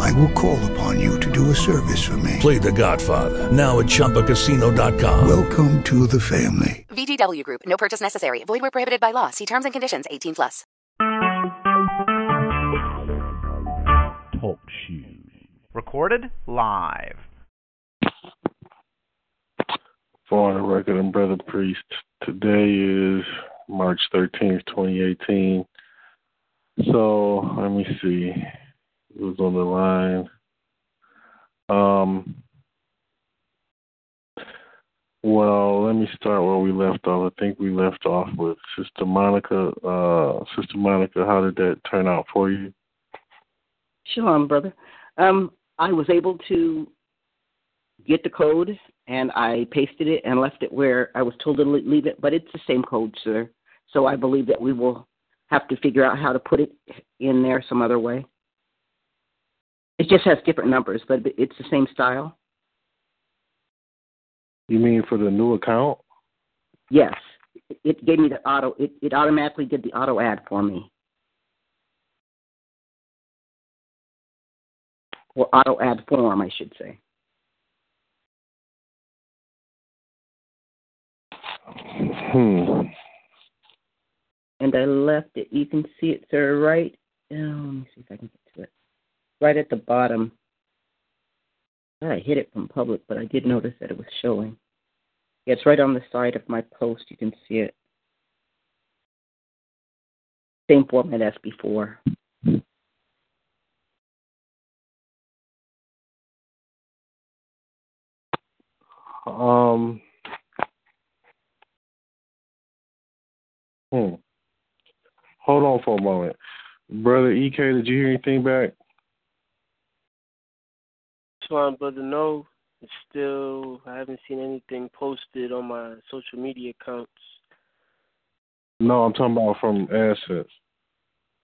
I will call upon you to do a service for me. Play The Godfather now at ChumbaCasino.com. Welcome to the family. VGW Group. No purchase necessary. Void where prohibited by law. See terms and conditions. 18 plus. Talk shoes. Recorded live. For the record, and Brother Priest, today is March 13th, 2018. So, let me see who's on the line. Um, well, let me start where we left off. I think we left off with Sister Monica. Uh, Sister Monica, how did that turn out for you? Shalom, brother. Um, I was able to get the code and I pasted it and left it where I was told to leave it, but it's the same code, sir. So I believe that we will have to figure out how to put it in there some other way. It just has different numbers, but it's the same style. You mean for the new account? Yes. It gave me the auto it, it automatically did the auto ad for me. Or auto add form, I should say. Hmm. And I left it. You can see it, sir, right. Oh, let me see if I can get to it. Right at the bottom. I hid it from public, but I did notice that it was showing. Yeah, it's right on the side of my post. You can see it. Same format as before. Um. Hmm. Hold on for a moment. Brother EK, did you hear anything back? Shalom, brother. No, it's still. I haven't seen anything posted on my social media accounts. No, I'm talking about from AdSense.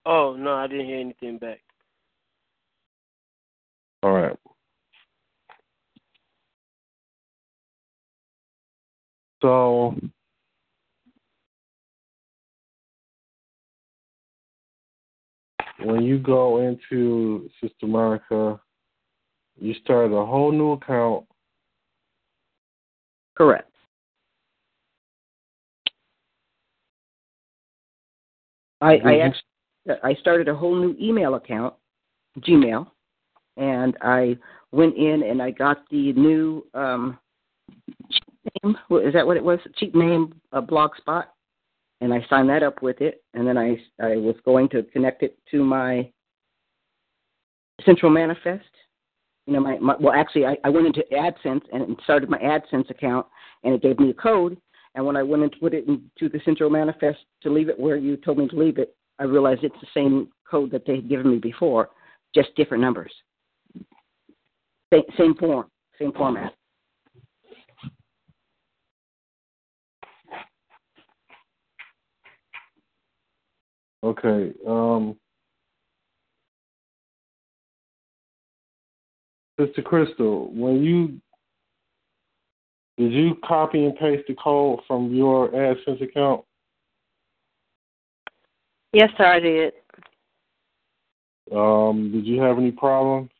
Oh no, I didn't hear anything back. All right. So when you go into Sister Monica, you started a whole new account. Correct. I, I actually I started a whole new email account, Gmail, and I went in and I got the new um, name. Is that what it was? Cheap name, uh, Blogspot, and I signed that up with it. And then I I was going to connect it to my Central Manifest. You know, my, my well, actually, I, I went into AdSense and started my AdSense account, and it gave me a code. And when I went and put it into the Central Manifest to leave it where you told me to leave it, I realized it's the same code that they had given me before, just different numbers. Same, same form, same format. Okay. Um, Sister Crystal, when you did you copy and paste the code from your AdSense account? Yes, sir, I did. Um, did you have any problems?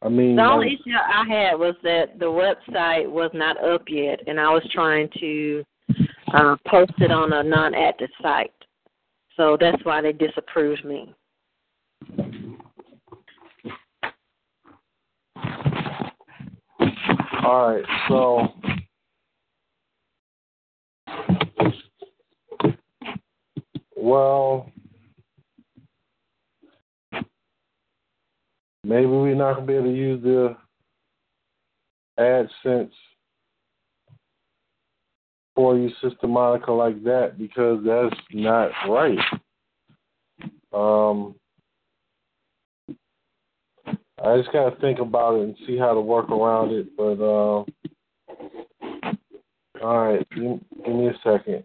I mean, the only like, issue I had was that the website was not up yet, and I was trying to uh, post it on a non-active site. So that's why they disapproved me. All right, so well, maybe we're not gonna be able to use the AdSense for you, Sister Monica, like that because that's not right. Um, I just gotta think about it and see how to work around it. But uh, all right, give, give me a second.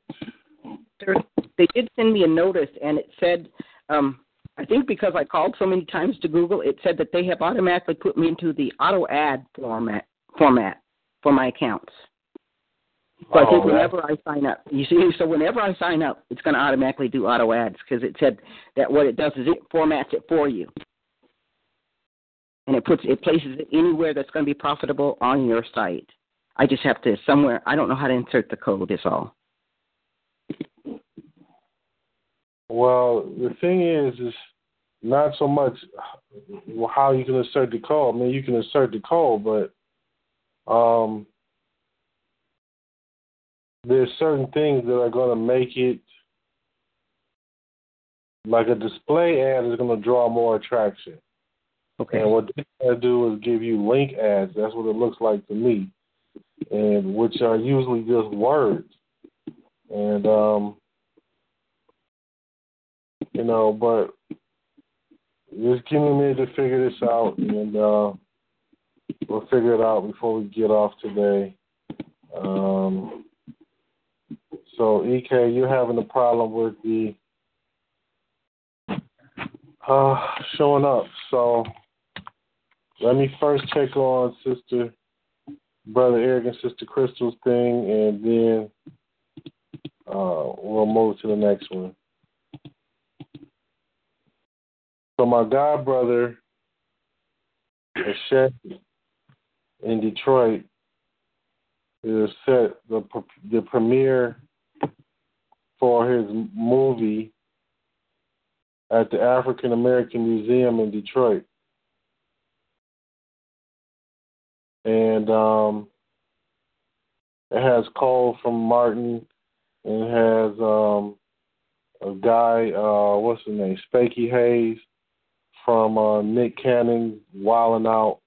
they did send me a notice, and it said, um, I think because I called so many times to Google, it said that they have automatically put me into the auto ad format format for my accounts. So I think Oh, whenever I sign up, you see, so whenever I sign up, it's going to automatically do auto ads because it said that what it does is it formats it for you, and it puts it places it anywhere that's going to be profitable on your site. I just have to somewhere. I don't know how to insert the code. Is all. Well, the thing is, is not so much how you can insert the code. I mean, you can insert the code, but um, there's certain things that are going to make it like a display ad is going to draw more attraction. Okay. And what they're to do is give you link ads. That's what it looks like to me, and which are usually just words. And um, you know, but just give me a minute to figure this out, and uh, we'll figure it out before we get off today. Um, so, Ek, you're having a problem with the uh, showing up. So, let me first check on Sister Brother Eric and Sister Crystal's thing, and then uh, we'll move to the next one. So my god brother, Shet in Detroit, is set the the premiere for his movie at the African American Museum in Detroit, and um, it has Cole from Martin, and it has um, a guy, uh, what's his name, Spanky Hayes from uh, Nick Cannon, Wild 'N Out,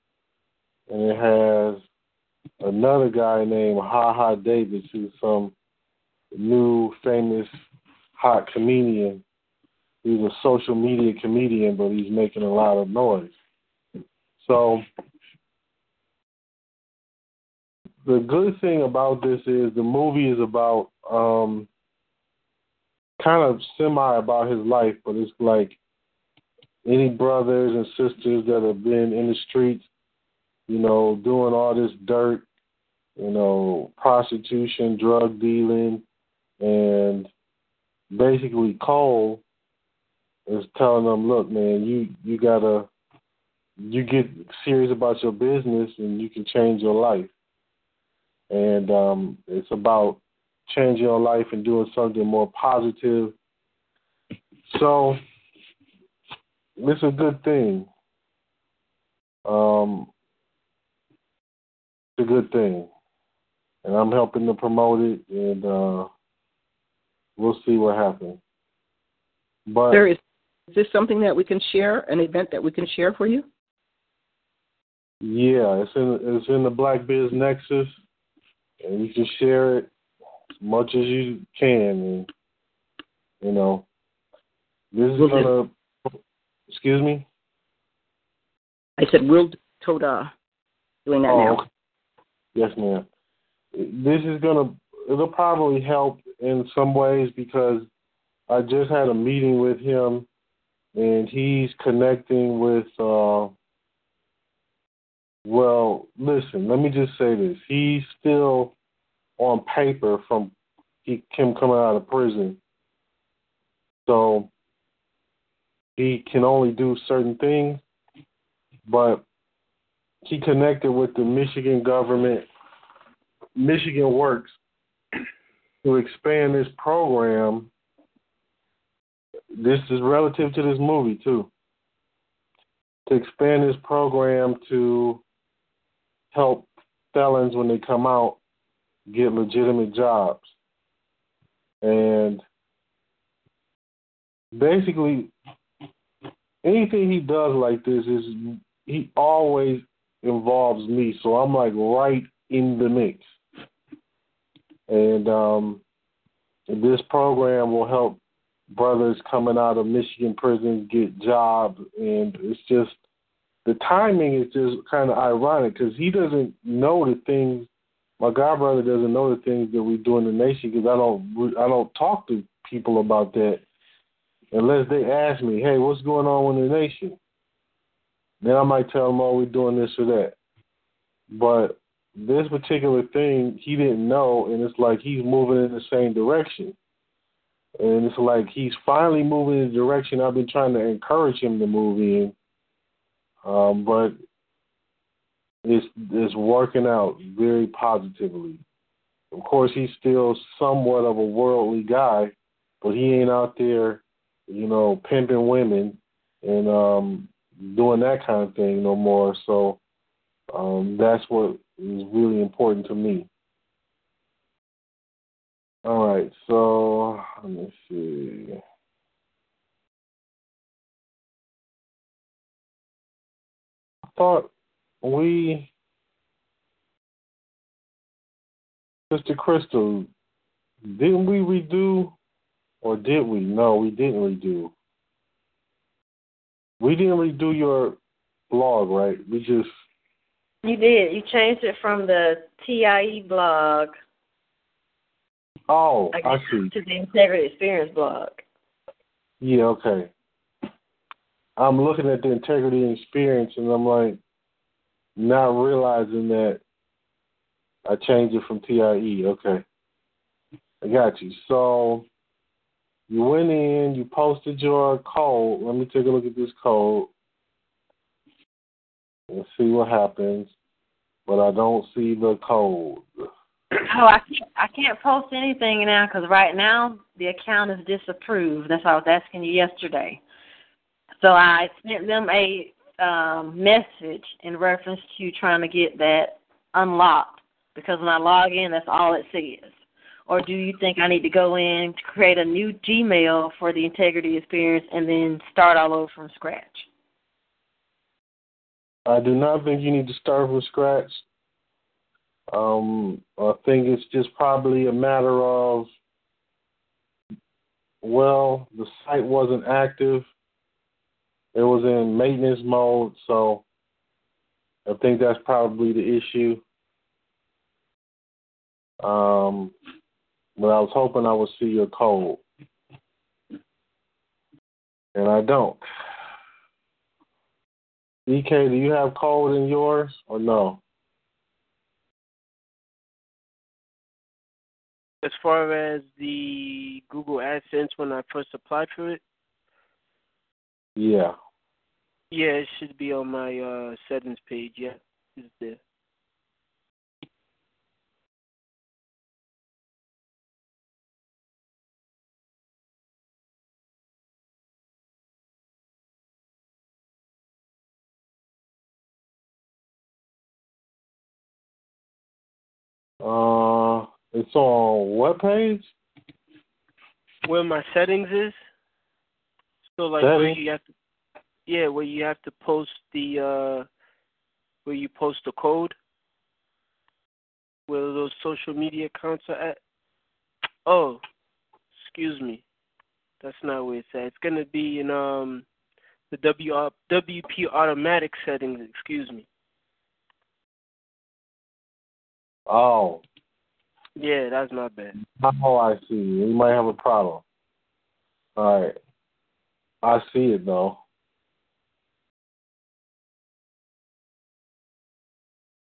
and it has another guy named Ha Ha Davis, who's some new famous hot comedian. He's a social media comedian, but he's making a lot of noise. So the good thing about this is the movie is about um kind of semi about his life, but it's like any brothers and sisters that have been in the streets, you know, doing all this dirt, you know, prostitution, drug dealing, and basically Cole is telling them, look, man, you you gotta you get serious about your business and you can change your life. And um it's about changing your life and doing something more positive. So it's a good thing. Um, it's a good thing, and I'm helping to promote it, and uh, we'll see what happens. But There is, is this something that we can share? An event that we can share for you? yeah, it's in it's in the Black Biz Nexus, and you can share it as much as you can, and you know, this is Will gonna. Excuse me. I said we'll Toda doing that Oh, now. Yes, ma'am. This is gonna it'll probably help in some ways because I just had a meeting with him and he's connecting with uh well, listen, let me just say this. He's still on paper from he him coming out of prison. So he can only do certain things, but he connected with the Michigan government, Michigan Works, to expand this program. This is relative to this movie too. To expand this program to help felons when they come out get legitimate jobs. And basically anything he does like this is he always involves me, so I'm like right in the mix. And um, this program will help brothers coming out of Michigan prisons get jobs, and it's just the timing is just kind of ironic because he doesn't know the things my god brother doesn't know the things that we do in the nation because I don't I don't talk to people about that unless they ask me, hey, what's going on in the nation? Then I might tell them, oh, we're doing this or that. But this particular thing, he didn't know, and it's like he's moving in the same direction. And it's like he's finally moving in the direction I've been trying to encourage him to move in. Um, but it's it's working out very positively. Of course, he's still somewhat of a worldly guy, but he ain't out there, you know, pimping women and um doing that kind of thing no more. So um that's what is really important to me. All right, so let me see. Thought we, Mr. Crystal, didn't we redo, or did we? No, we didn't redo. We didn't redo your blog, right? We just. You did. You changed it from the TIE blog. Oh, I, I see. To the Integrity Experience blog. Yeah, okay. I'm looking at the integrity experience and I'm like not realizing that I changed it from TIE. Okay. I got you. So you went in, you posted your code. Let me take a look at this code and see what happens. But I don't see the code. Oh, I can't. I can't post anything now because right now the account is disapproved. That's what I was asking you yesterday. So I sent them a um, message in reference to trying to get that unlocked because when I log in, that's all it says. Or do you think I need to go in to create a new Gmail for the integrity experience and then start all over from scratch? I do not think you need to start from scratch. Um, I think it's just probably a matter of, well, the site wasn't active. It was in maintenance mode, so I think that's probably the issue. Um, but I was hoping I would see your code, and I don't. EK, do you have code in yours or no? As far as the Google AdSense when I first applied for it, Yeah. yeah, it should be on my uh settings page. Yeah, it's there. Uh, it's on what page? Where my settings is. So like where you have to, yeah, where you have to post the uh, where you post the code. Where those social media accounts are at. Oh, excuse me, that's not where it's at. It's gonna be in um the W WP automatic settings. Excuse me. Oh, Yeah, that's not bad. oh, I see. You might have a problem. All right. I see it though.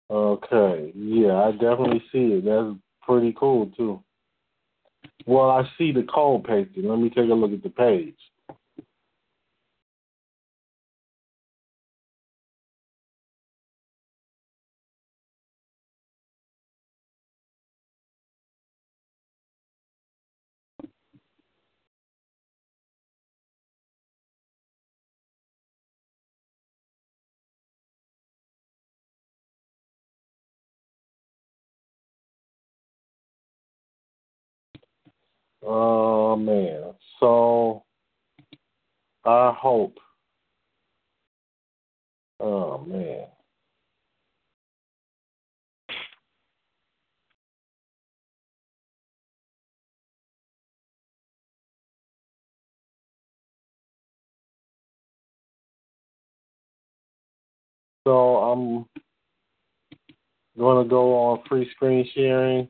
Okay. Yeah, I definitely see it. That's pretty cool too. Well, I see the code pasted. Let me take a look at the page. Oh man. So I hope. Oh man. So I'm going to go on free screen sharing.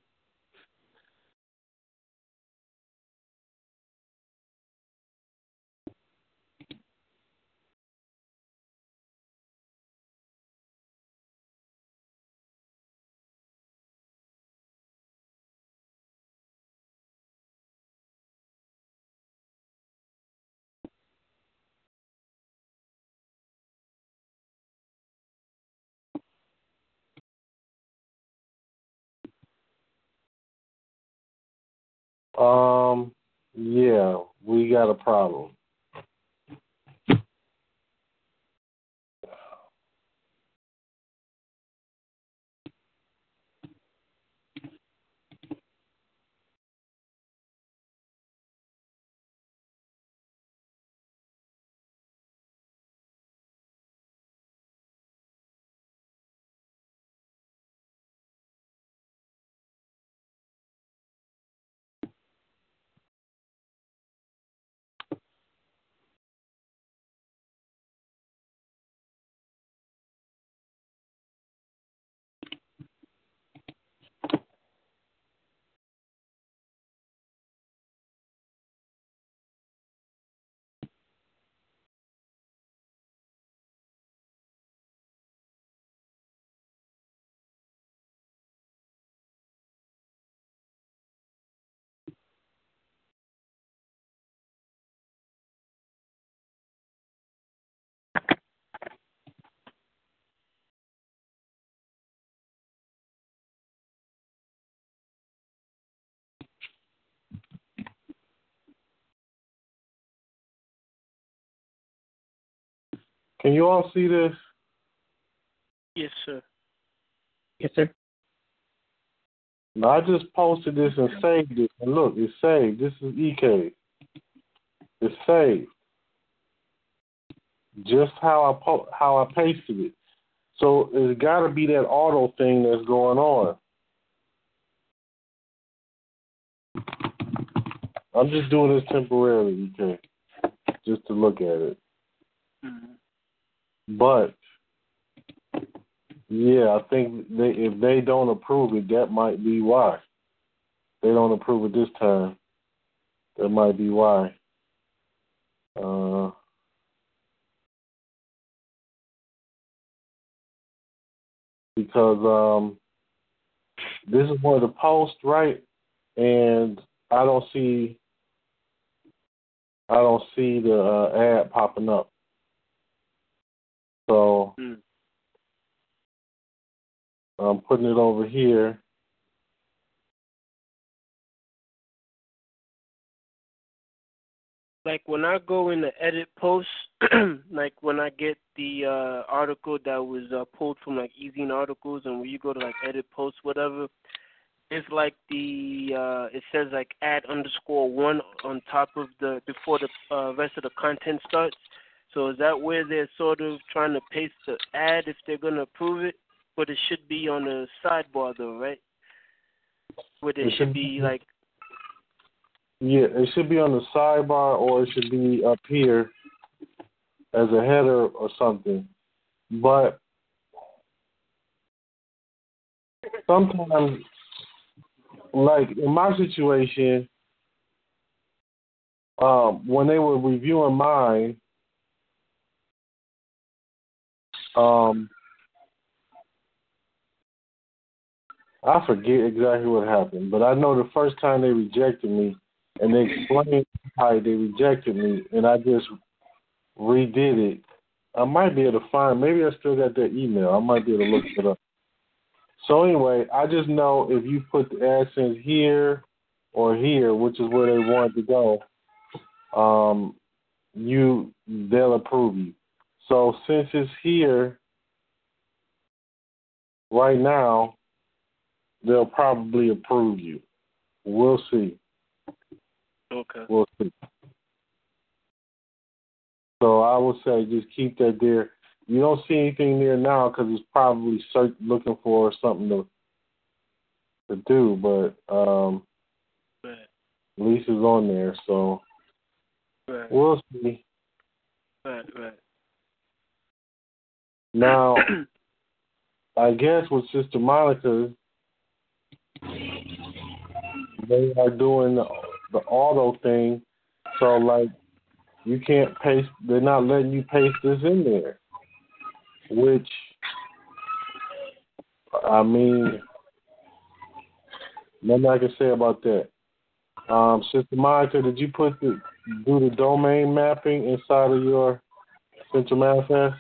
Um, yeah, we got a problem. Can you all see this? Yes, sir. Yes, sir. Now, I just posted this and saved it. And look, it's saved. This is EK. It's saved. Just how I po- how I pasted it. So it's got to be that auto thing that's going on. I'm just doing this temporarily, EK, just to look at it. Mm-hmm. But yeah, I think they, if they don't approve it, that might be why. They don't approve it this time. That might be why. Uh, because um, this is one of the posts, right? And I don't see, I don't see the uh, ad popping up. So Mm. I'm putting it over here. Like when I go in the edit post, like when I get the uh article that was uh, pulled from like Ezine articles, and when you go to like edit post, whatever, it's like the uh it says like add underscore one on top of the before the uh, rest of the content starts. So is that where they're sort of trying to paste the ad if they're gonna approve it? But it should be on the sidebar though, right? Where it, It should be- like Yeah, it should be on the sidebar or it should be up here as a header or something. But sometimes, like in my situation, um, when they were reviewing mine, um, I forget exactly what happened, but I know the first time they rejected me, and they explained how they rejected me, and I just redid it. I might be able to find. Maybe I still got that email. I might be able to look it up. So anyway, I just know if you put the AdSense here or here, which is where they want to go, um, you they'll approve you. So since it's here right now, they'll probably approve you. We'll see. okay. We'll see. So I would say just keep that there. You don't see anything there now because it's probably search, looking for something to to do, but um, Right. at least it's on there. So Right. we'll see. Right. Right. Now, I guess with Sister Monica, they are doing the, the auto thing. So like, you can't paste. They're not letting you paste this in there, which I mean, nothing I can say about that. Um, Sister Monica, did you put the do the domain mapping inside of your Central Manifest?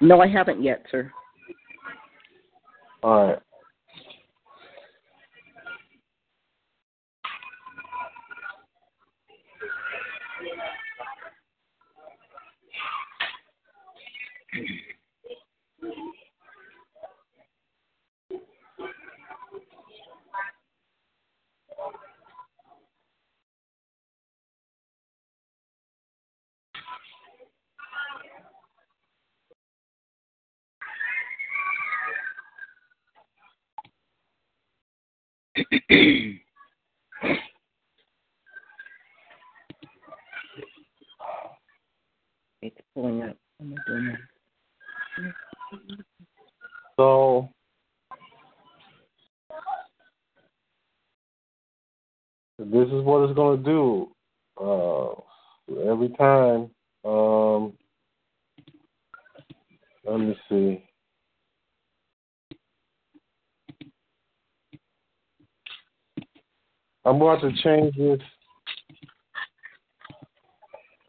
No, I haven't yet, sir. All right. It's pulling up. That. So this is what it's going to do. Uh, every time. Um, let me see. I'm about to change this.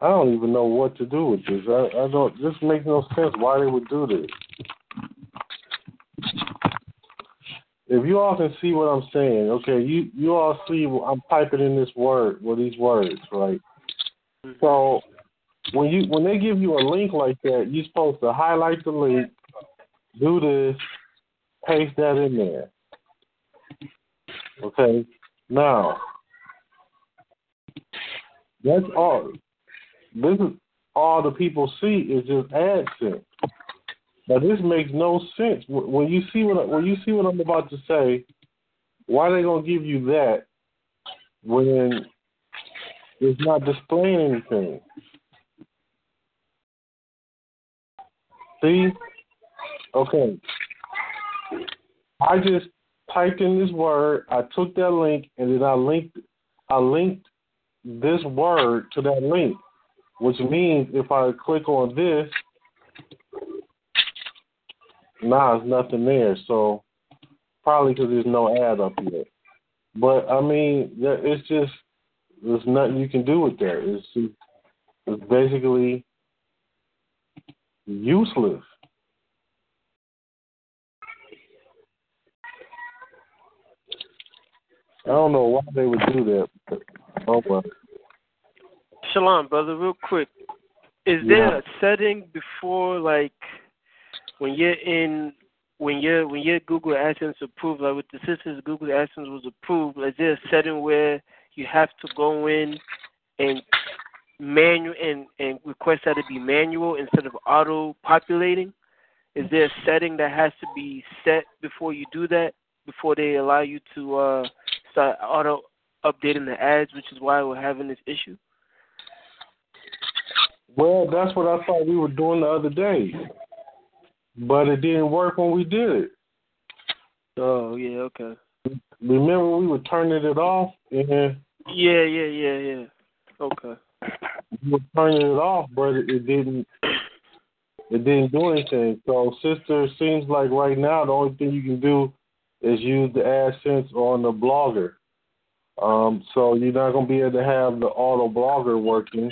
I don't even know what to do with this. I, I don't. This makes no sense. Why they would do this? If you all can see what I'm saying, okay, you you all see I'm piping in this word, well these words, right? So when you when they give you a link like that, you're supposed to highlight the link, do this, paste that in there. Okay. Now, that's all. This is all the people see is just AdSense. Now, this makes no sense. When you see what when you see what I'm about to say, why are they gonna give you that when it's not displaying anything? See? Okay. I just typed in this word, I took that link, and then I linked I linked this word to that link, which means if I click on this, now there's nothing there. So probably because there's no ad up yet. But I mean, it's just there's nothing you can do with that. It's it's basically useless. I don't know why they would do that. But, oh well. Shalom, brother, real quick. Is there a setting before like when you're in when your when your Google AdSense approved, like with the sisters Google AdSense was approved, is there a setting where you have to go in and manual and, and request that it be manual instead of auto populating? Is there a setting that has to be set before you do that? Before they allow you to uh, start auto updating the ads, which is why we're having this issue? Well, that's what I thought we were doing the other day, but it didn't work when we did it. Oh yeah, okay. Remember we were turning it off and yeah, yeah, yeah, yeah. Okay. We were turning it off, but it, didn't. It didn't do anything. So, sister, it seems like right now the only thing you can do is use the AdSense on the blogger. Um, so you're not gonna be able to have the auto blogger working.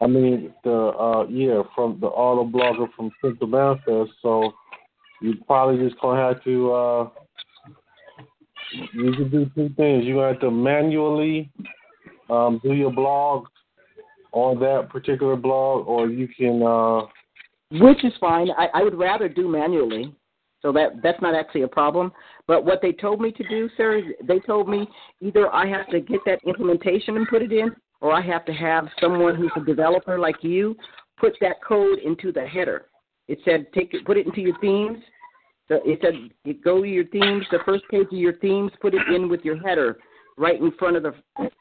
I mean the uh yeah, from the auto blogger from Central Manifest, so you probably just gonna have to uh you can do two things. You're gonna have to manually um do your blog on that particular blog or you can uh which is fine. I, I would rather do manually. So that that's not actually a problem. But what they told me to do, sir, they told me either I have to get that implementation and put it in, or I have to have someone who's a developer like you put that code into the header. It said take it, put it into your themes. So it said you go to your themes, the first page of your themes, put it in with your header right in front of the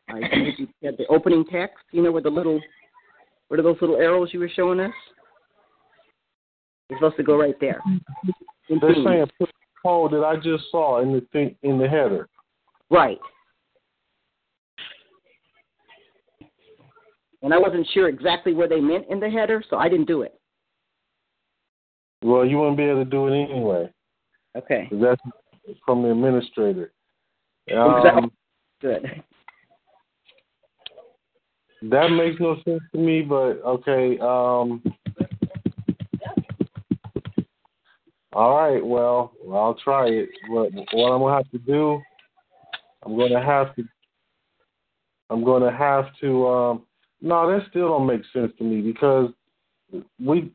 I think you said the opening text. You know where the little what are those little arrows you were showing us? It's supposed to go right there. They're saying put the code that I just saw in the thing in the header. Right. And I wasn't sure exactly where they meant in the header, so I didn't do it. Well, you wouldn't be able to do it anyway. Okay. That's from the administrator. Exactly. Um, Good. that makes no sense to me, but okay. Um, all right. Well, I'll try it. What, what I'm gonna have to do? I'm gonna have to. I'm gonna have to. Um, no, that still don't make sense to me because we.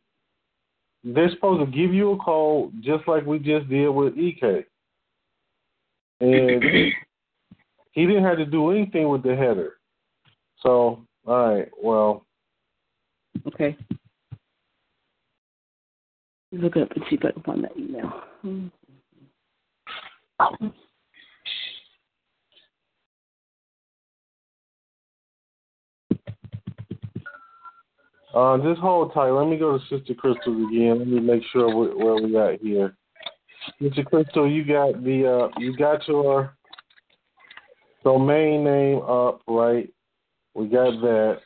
They're supposed to give you a call just like we just did with EK, and he didn't have to do anything with the header. So, all right. Well, Okay. Look up and see if I can find that email. Uh, just hold tight. Let me go to Sister Crystal again. Let me make sure where, where we at here. Sister Crystal, you got the uh, you got your domain name up, right? We got that,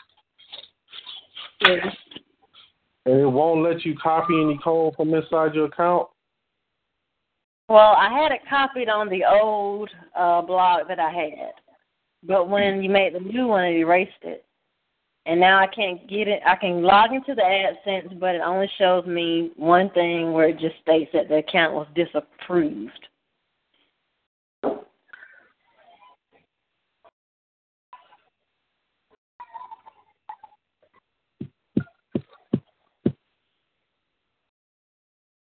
Yeah. And it won't let you copy any code from inside your account. Well, I had it copied on the old uh, blog that I had, but when you made the new one, it erased it. And now I can't get it. I can log into the AdSense, but it only shows me one thing where it just states that the account was disapproved.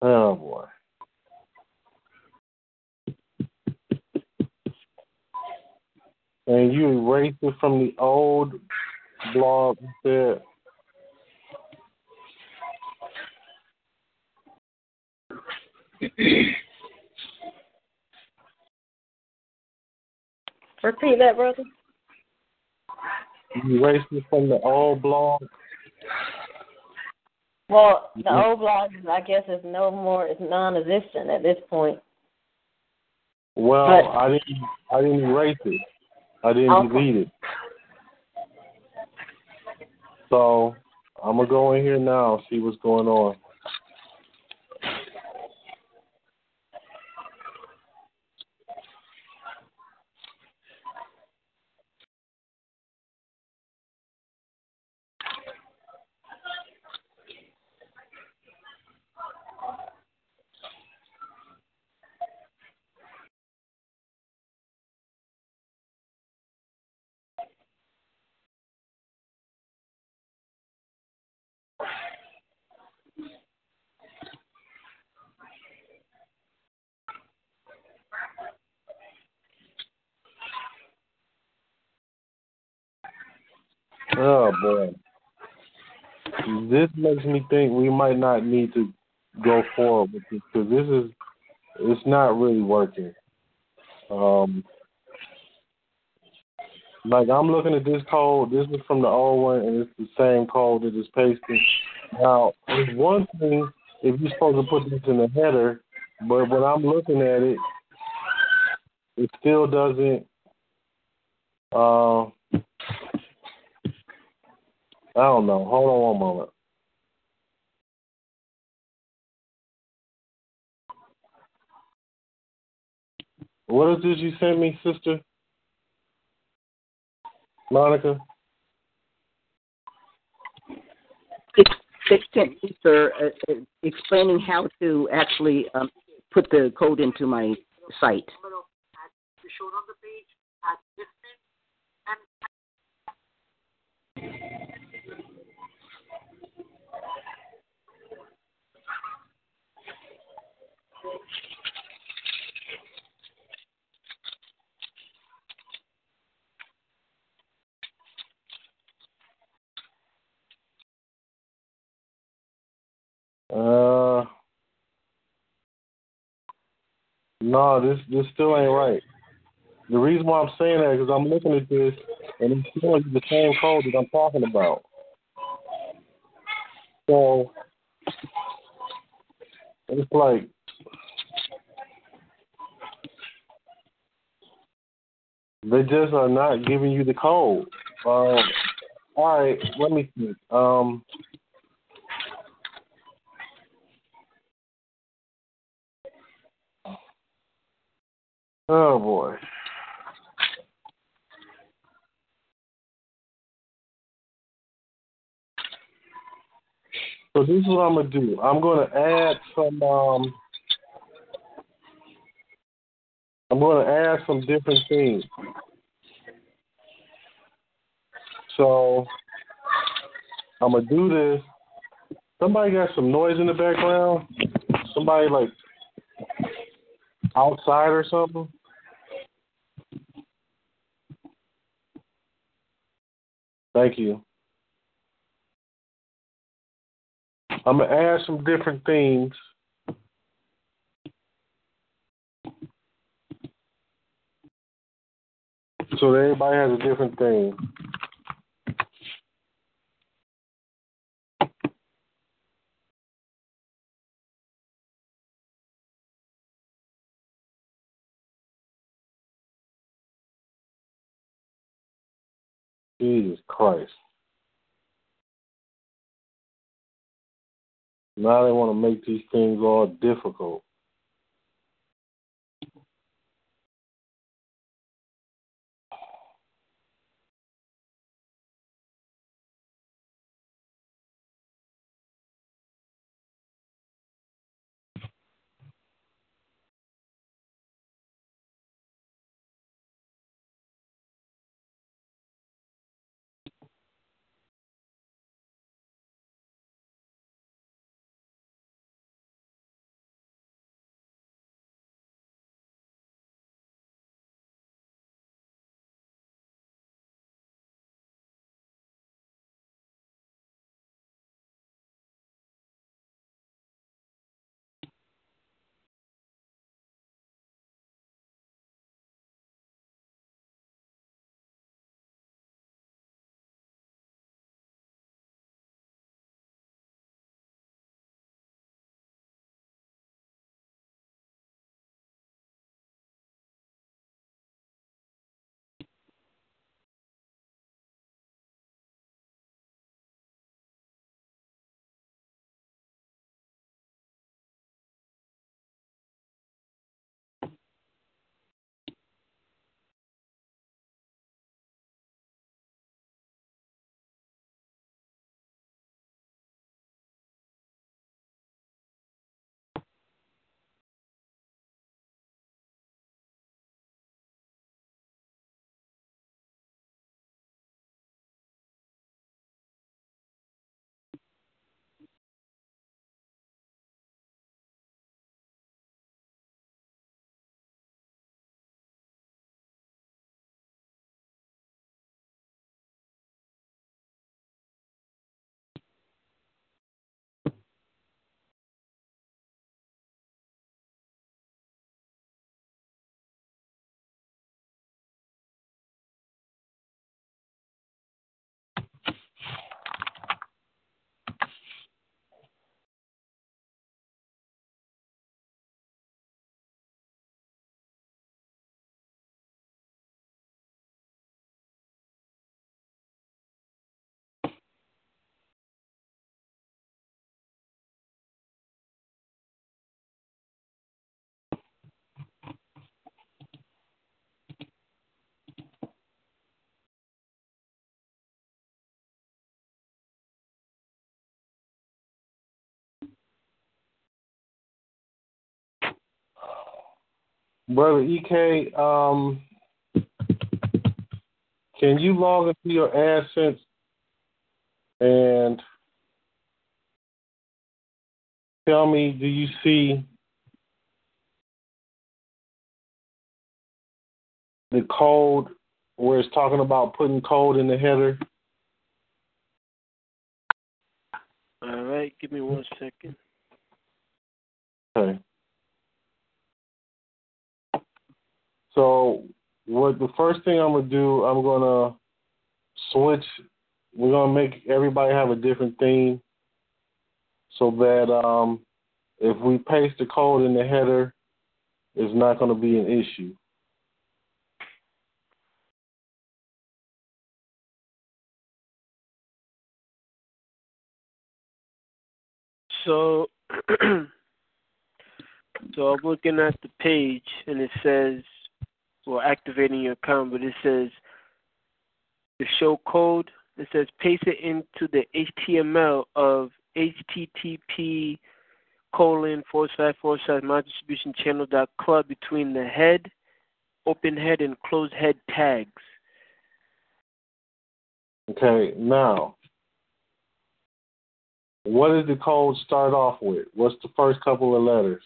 Oh boy. And you erased it from the old blog instead. Repeat that, brother. You erased it from the old blog. Well, the old blog, I guess, is no more, It's non-existent at this point. Well, But- I didn't. I didn't erase it. I didn't Okay. delete it. So I'm gonna go in here now and see what's going on. Oh boy, this makes me think we might not need to go forward with this because this is it's not really working. Um, like I'm looking at this code. This is from the old one, and it's the same code that is pasted. Now, it's one thing if you're supposed to put this in the header, but when I'm looking at it, it still doesn't. Uh, I don't know. Hold on one moment. What is this you sent me, sister? Monica? They sent me, sir, uh, uh, explaining how to actually um, put the code into my site. Uh, no, this this still ain't right. The reason why I'm saying that is I'm looking at this and it's still the same code that I'm talking about. So It's like they just are not giving you the code. Um, all right, let me see. Um, oh boy. So this is what I'm gonna do. I'm gonna add some. Um, I'm gonna add some different things. So I'm gonna do this. Somebody got some noise in the background. Somebody like outside or something. Thank you. I'm gonna add some different themes. So that everybody has a different theme. Jesus Christ. Now they want to make these things all difficult. Brother EK, um, can you log into your AdSense and tell me, do you see the code where it's talking about putting code in the header? All right, give me one second. Okay. So what the first thing I'm gonna do, I'm gonna switch. We're gonna make everybody have a different theme, so that um, if we paste the code in the header, it's not to be an issue. So, so I'm looking at the page and it says, well, activating your account, but it says the show code. It says paste it into the HTML of HTTP colon forward slash forward slash my distribution channel dot club between the head, open head, and closed head tags. Okay, now, what does the code start off with? What's the first couple of letters?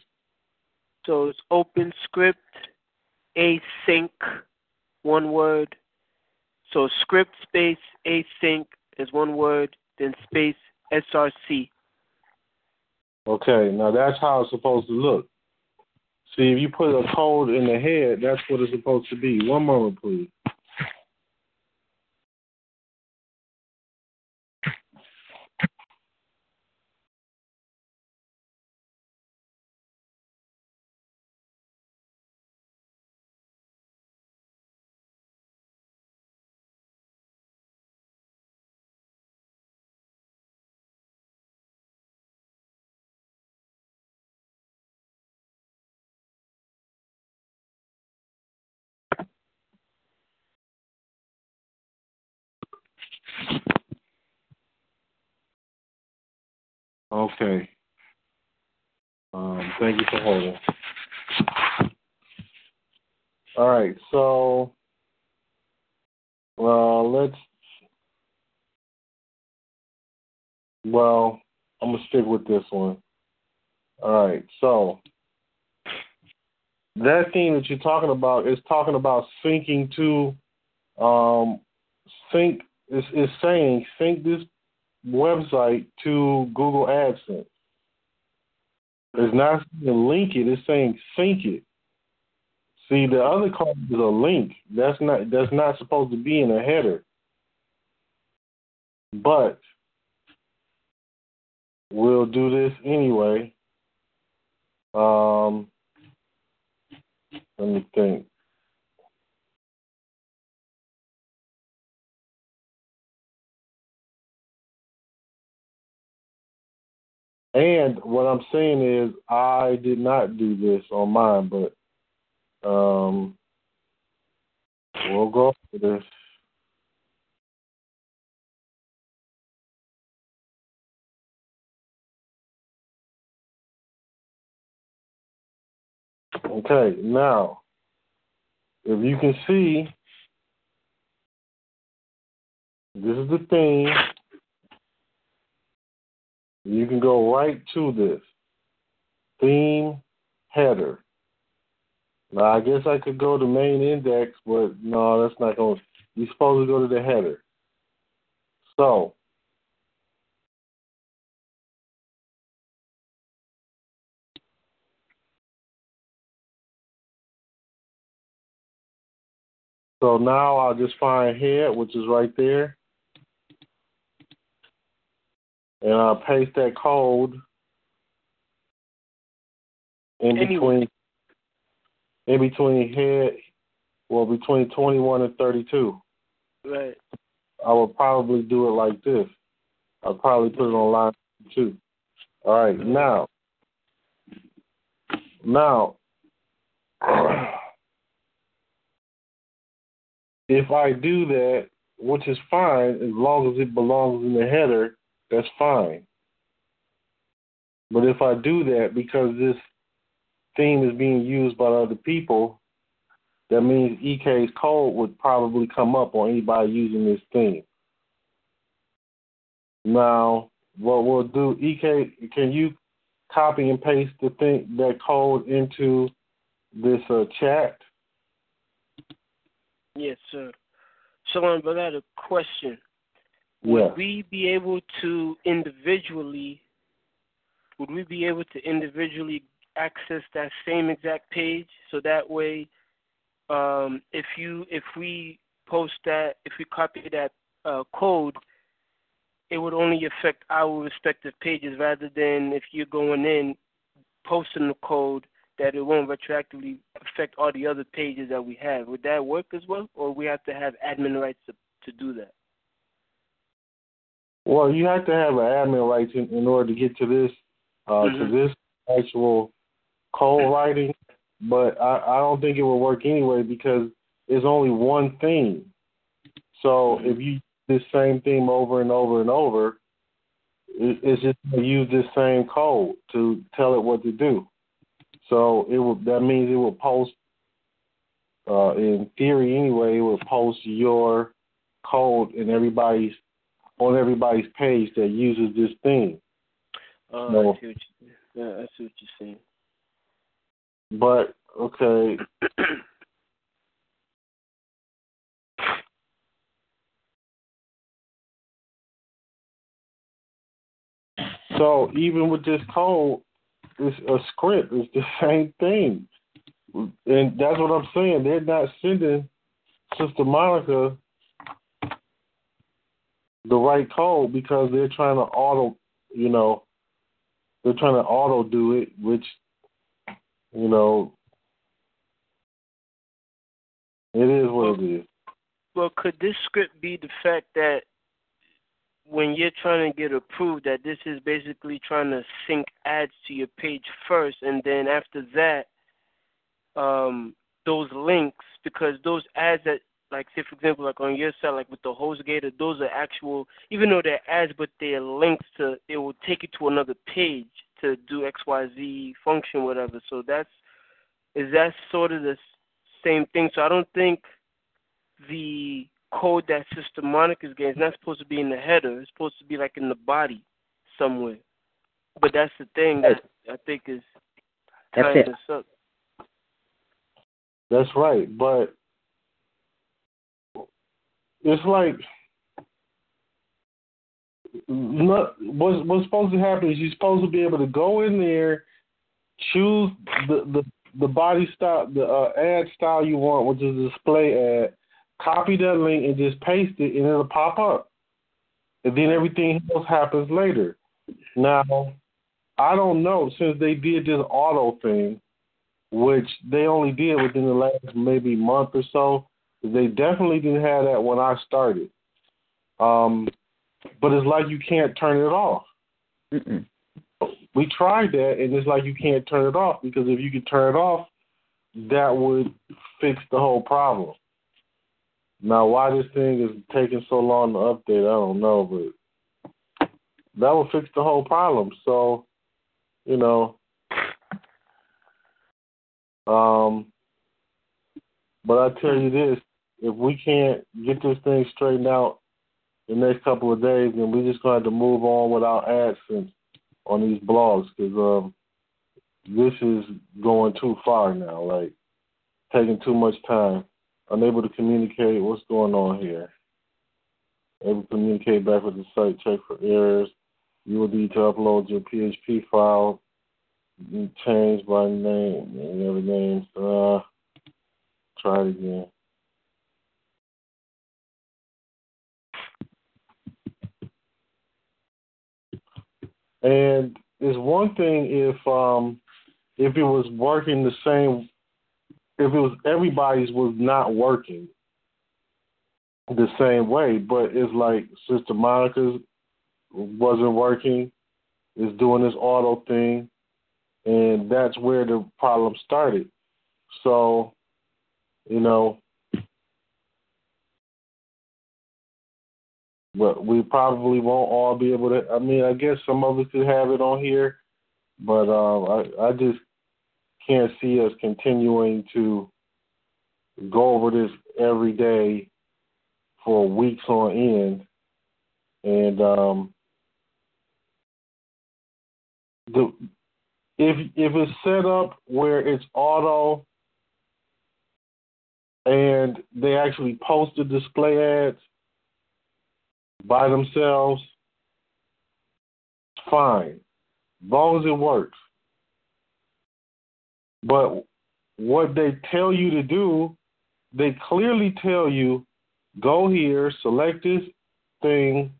So it's open script, async, one word. So script space async is one word, then space src. Okay, now that's how it's supposed to look. See, if you put a code in the head, that's what it's supposed to be. One moment, please. Okay. Um, thank you for holding. All right, so well, let's. Well, I'm gonna stick with this one. All right, so that theme that you're talking about is talking about syncing to um, sync is is saying sync this website to Google AdSense. It's not saying link it, it's saying sync it. See, the other code is a link. That's not that's not supposed to be in a header. But we'll do this anyway. Um, let me think. And what I'm saying is, I did not do this on mine, but um, we'll go for this. Okay, now, if you can see, this is the theme. You can go right to this theme header. Now, I guess I could go to main index, but no, that's not going. to. You're supposed to go to the header. So, so now I'll just find head, which is right there and I'll paste that code in Anyway. between in between head well between twenty one and thirty two. Right. I would probably do it like this. I'll probably put it on line two. All right, mm-hmm. now now if I do that, which is fine as long as it belongs in the header, that's fine. But if I do that because this theme is being used by other people, that means EK's code would probably come up on anybody using this theme. Now, what we'll do, EK, can you copy and paste the thing that code into this uh, chat? Yes, sir. Shalom, but I had a question. Would we be able to individually would we be able to individually access that same exact page so that way um, if you if we post that if we copy that uh, code it would only affect our respective pages rather than if you're going in posting the code that it won't retroactively affect all the other pages that we have. Would that work as well, or we have to have admin rights to to do that? Well, you have to have an admin rights in, in order to get to this uh, Mhm. to this actual code writing, but I, I don't think it will work anyway because it's only one theme. So if you this same theme over and over and over, it, it's just going to use this same code to tell it what to do. So it will that means it will post uh, in theory anyway, it will post your code in everybody's on everybody's page that uses this thing. Oh. I see what you, yeah, I see what you're saying. But okay, so even with this code, it's a script. It's the same thing, and that's what I'm saying. They're not sending Sister Monica the right code because they're trying to auto, you know, they're trying to auto do it, which, you know, it is what it is. Well, could this script be the fact that when you're trying to get approved, that this is basically trying to sync ads to your page first, and then after that, um, those links, because those ads that, like, say for example, like on your site, like with the HostGator, those are actual, even though they're ads, but they're links to, it will take you to another page to do X Y Z function, whatever. So that's, is that sort of the same thing? So I don't think the code that Sister Monica's getting is not supposed to be in the header. It's supposed to be like in the body somewhere. But that's the thing that I think is That's tying it. this up. That's right, but it's like not, what's what's supposed to happen is you're supposed to be able to go in there, choose the the, the body style, the uh, ad style you want, which is a display ad, copy that link and just paste it, and it'll pop up, and then everything else happens later. Now, I don't know since they did this auto thing which they only did within the last maybe month or so. They definitely didn't have that when I started. Um, but it's like you can't turn it off. Mm-mm. We tried that, and it's like you can't turn it off because if you could turn it off, that would fix the whole problem. Now, why this thing is taking so long to update, I don't know, but that would fix the whole problem. So, you know, um, but I tell you this: if we can't get this thing straightened out the next couple of days, then we're just to have to move on with our AdSense on these blogs because um, this is going too far now. Like taking too much time, unable to communicate what's going on here. Able to communicate back with the site, check for errors. You will need to upload your PHP file Change by name. Other names? Uh, try it again. And it's one thing if um if it was working the same if it was everybody's was not working the same way, but it's like Sister Monica's wasn't working, is doing this auto thing and that's where the problem started. So, you know, but we probably won't all be able to. I mean, I guess some of us could have it on here, but um, I I just can't see us continuing to go over this every day for weeks on end, and um, the if if it's set up where it's auto and they actually post the display ads by themselves, fine, as long as it works. But what they tell you to do, they clearly tell you go here, select this thing,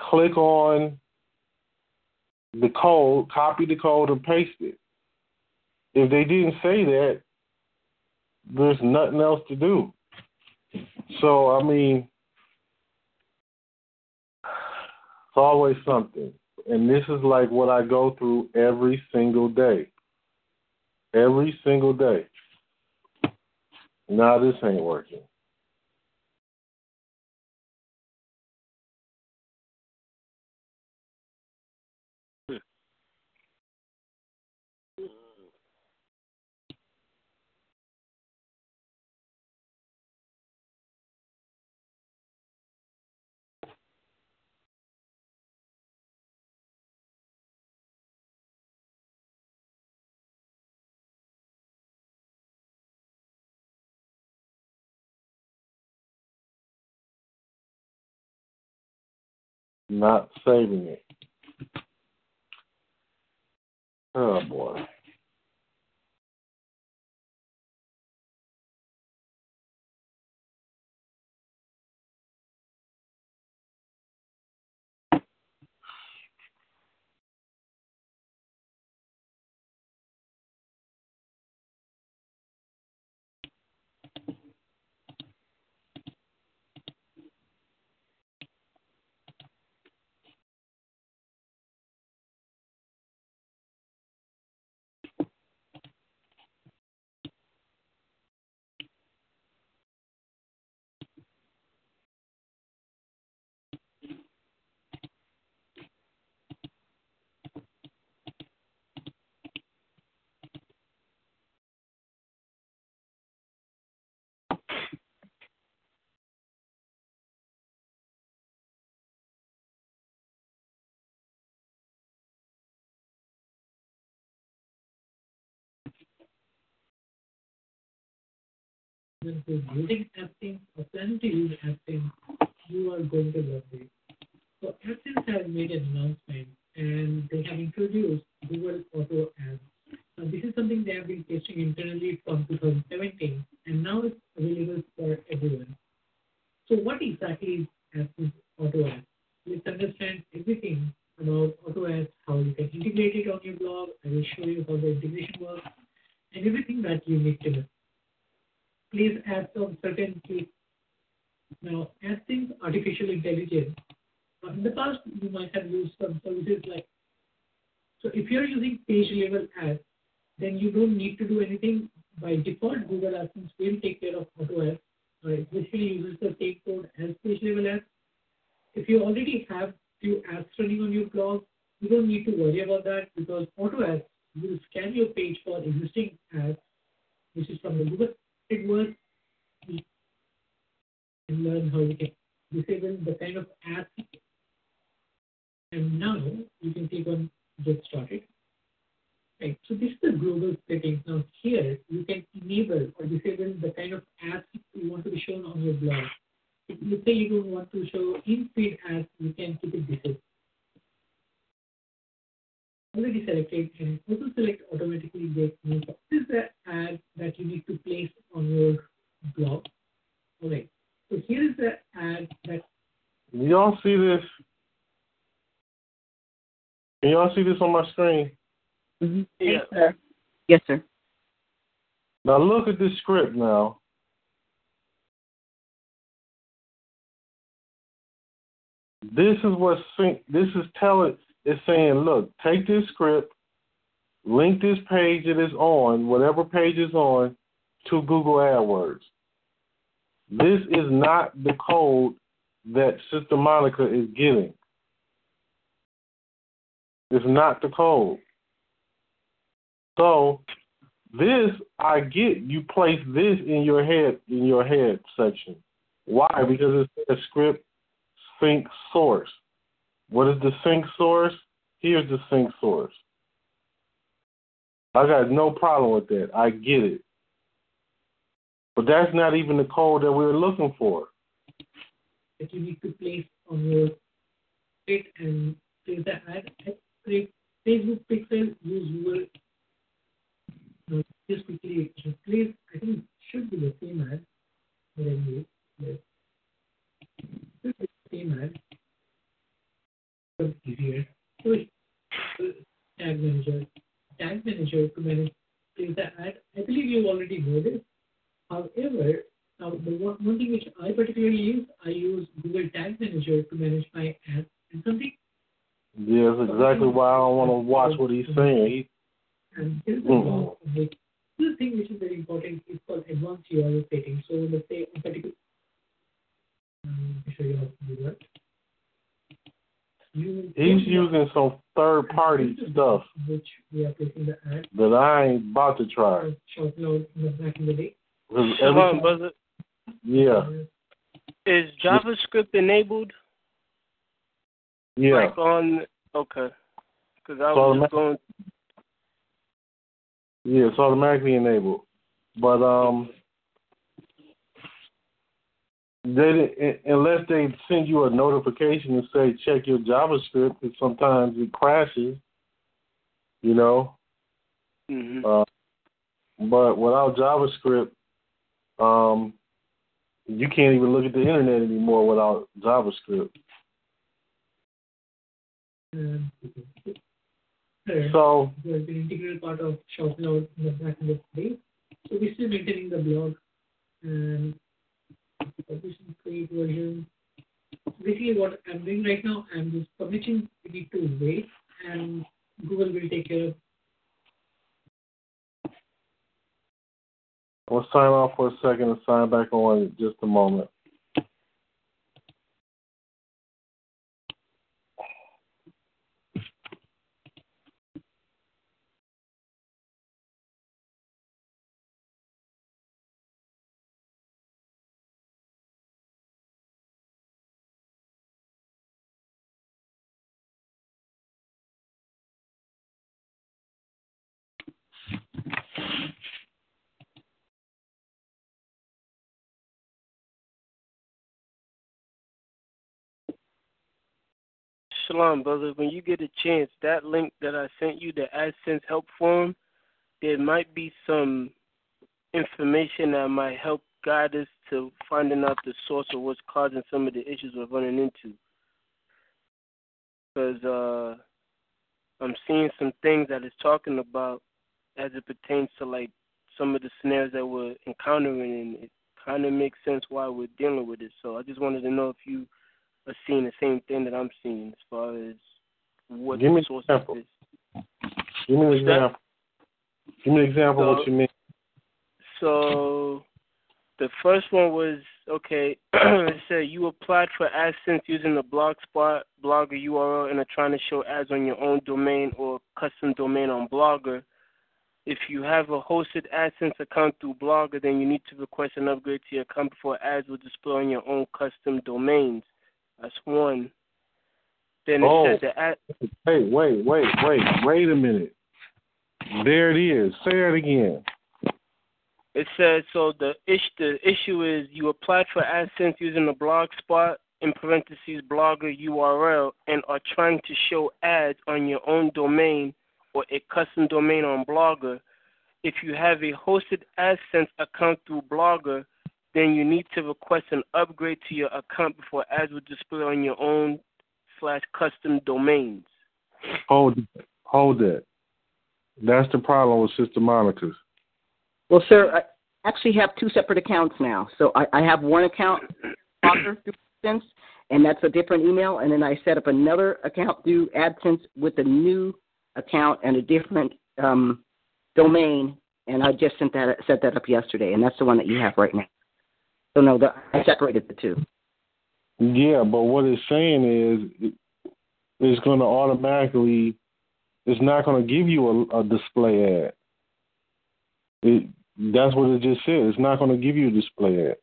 click on the code, copy the code, and paste it. If they didn't say that, there's nothing else to do. So, I mean, it's always something. And this is like what I go through every single day. Every single day. Now this ain't working. Not saving it. Oh boy. When you're AdSense or planning to you are going to love it. So AdSense has made an announcement and they have introduced Google Auto Ads. Now, this is something they have been testing internally from 2017 and now it's available for everyone. So what exactly is AdSense Auto Ads? Let's understand everything about Auto Ads, how you can integrate it on your blog. I will show you how the integration works and everything that you need to know please add some certain key. Now, AdSense artificial intelligence. Uh, in the past, you might have used some services like. So, if you're using page level ads, then you don't need to do anything. By default, Google AdSense will take care of auto ads. Uh, it uses the same code as page level ads. If you already have few ads running on your blog, you don't need to worry about that because auto ads will scan your page for existing ads, which is from the Google it was and learn how you can disable the kind of app and now you can click on get started. Right. So this is the global settings. Now here you can enable or disable the kind of ads you want to be shown on your blog. If you say you don't want to show in-feed ads, you can keep it disabled. Already selected and also select automatically get new. This is the ad that you need to place on your blog. Alright. So here is the ad that y'all see this? Can y'all see this on my screen? Mm-hmm. Yeah. Yes, sir. Yes, sir. Now look at this script now. This is what sync this is telling it's saying, look, take this script, link this page that is on, whatever page is on, to Google AdWords. This is not the code that Sister Monica is getting. It's not the code. So this I get you place this in your head in your head section. Why? Because it's a script sync source. What is the sync source? Here's the sync source. I got no problem with that. I get it. But that's not even the code that we're looking for. That you need to place on your site and place the ad. Facebook pixel, use. Now, just quickly replace, I think it should be the same ad same ad. So easier. Tag Manager, Tag Manager to manage the ad. I believe you already know this. However, now the one, one thing which I particularly use, I use Google Tag Manager to manage my ads and something. That's exactly why I don't want to watch what he's saying. And here's the Mm. mm this thing which is very important is called advanced URL setting. So let's say a particular um, let me show you how to do that. He's using some third party stuff which we are placing the ad that I ain't about to try. short note in the back in the day. 'Cause Shalom, brother. yeah, Is JavaScript enabled? yeah. Like on okay. Because I was ma- going. Yeah, it's automatically enabled. But um, they unless they send you a notification and say check your JavaScript, because sometimes it crashes. You know, hmm uh, but without JavaScript, um, you can't even look at the internet anymore without JavaScript. Um, Third, So it has been integral part of short note in the back in the day. So we're still maintaining the blog and publishing create version. Basically what I'm doing right now, I'm just publishing need to wait and Google will take care of I'll sign off for a second and sign back on in just a moment. Shalom, brother. When you get a chance, that link that I sent you, the AdSense help form, there might be some information that might help guide us to finding out the source of what's causing some of the issues we're running into. Because uh, I'm seeing some things that it's talking about as it pertains to like some of the snares that we're encountering, and it kind of makes sense why we're dealing with it. So I just wanted to know if you are seeing the same thing that I'm seeing as far as what Give the source example. this. Give me an example. Give me an example of what you mean. So the first one was okay. it said you applied for AdSense using the Blogspot Blogger URL and are trying to show ads on your own domain or custom domain on Blogger. If you have a hosted AdSense account through Blogger, then you need to request an upgrade to your account before ads will display on your own custom domains. That's one. Then it Oh. said the ad. Hey, wait, wait, wait, wait a minute. There it is. Say that again. It says so the issue the issue is you applied for AdSense using the Blogspot in parentheses blogger URL and are trying to show ads on your own domain or a custom domain on Blogger. If you have a hosted AdSense account through Blogger, then you need to request an upgrade to your account before ads will display on your own slash custom domains. Hold hold that. That's the problem with Sister Monica's. Well, sir, I actually have two separate accounts now. So I, I have one account, Blogger through AdSense, and that's a different email. And then I set up another account through AdSense with a new account and a different um, domain. And I just sent that set that up yesterday, and that's the one that you have right now. So no, the, I separated the two. Yeah, but what it's saying is it's going to automatically, it's not going to give you a, a display ad. It, that's what it just said. It's not going to give you a display ad.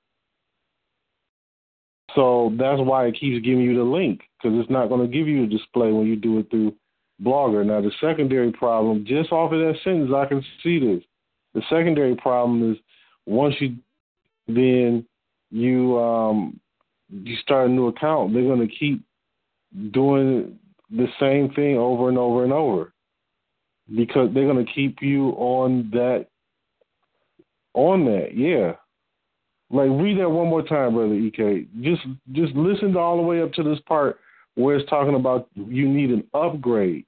So that's why it keeps giving you the link because it's not going to give you a display when you do it through Blogger. Now, the secondary problem, just off of that sentence, I can see this. The secondary problem is once you then you um, you start a new account, they're going to keep doing the same thing over and over and over because they're going to keep you on that on that. Yeah. Like read that one more time, brother Ek. Just just listen to all the way up to this part where it's talking about you need an upgrade.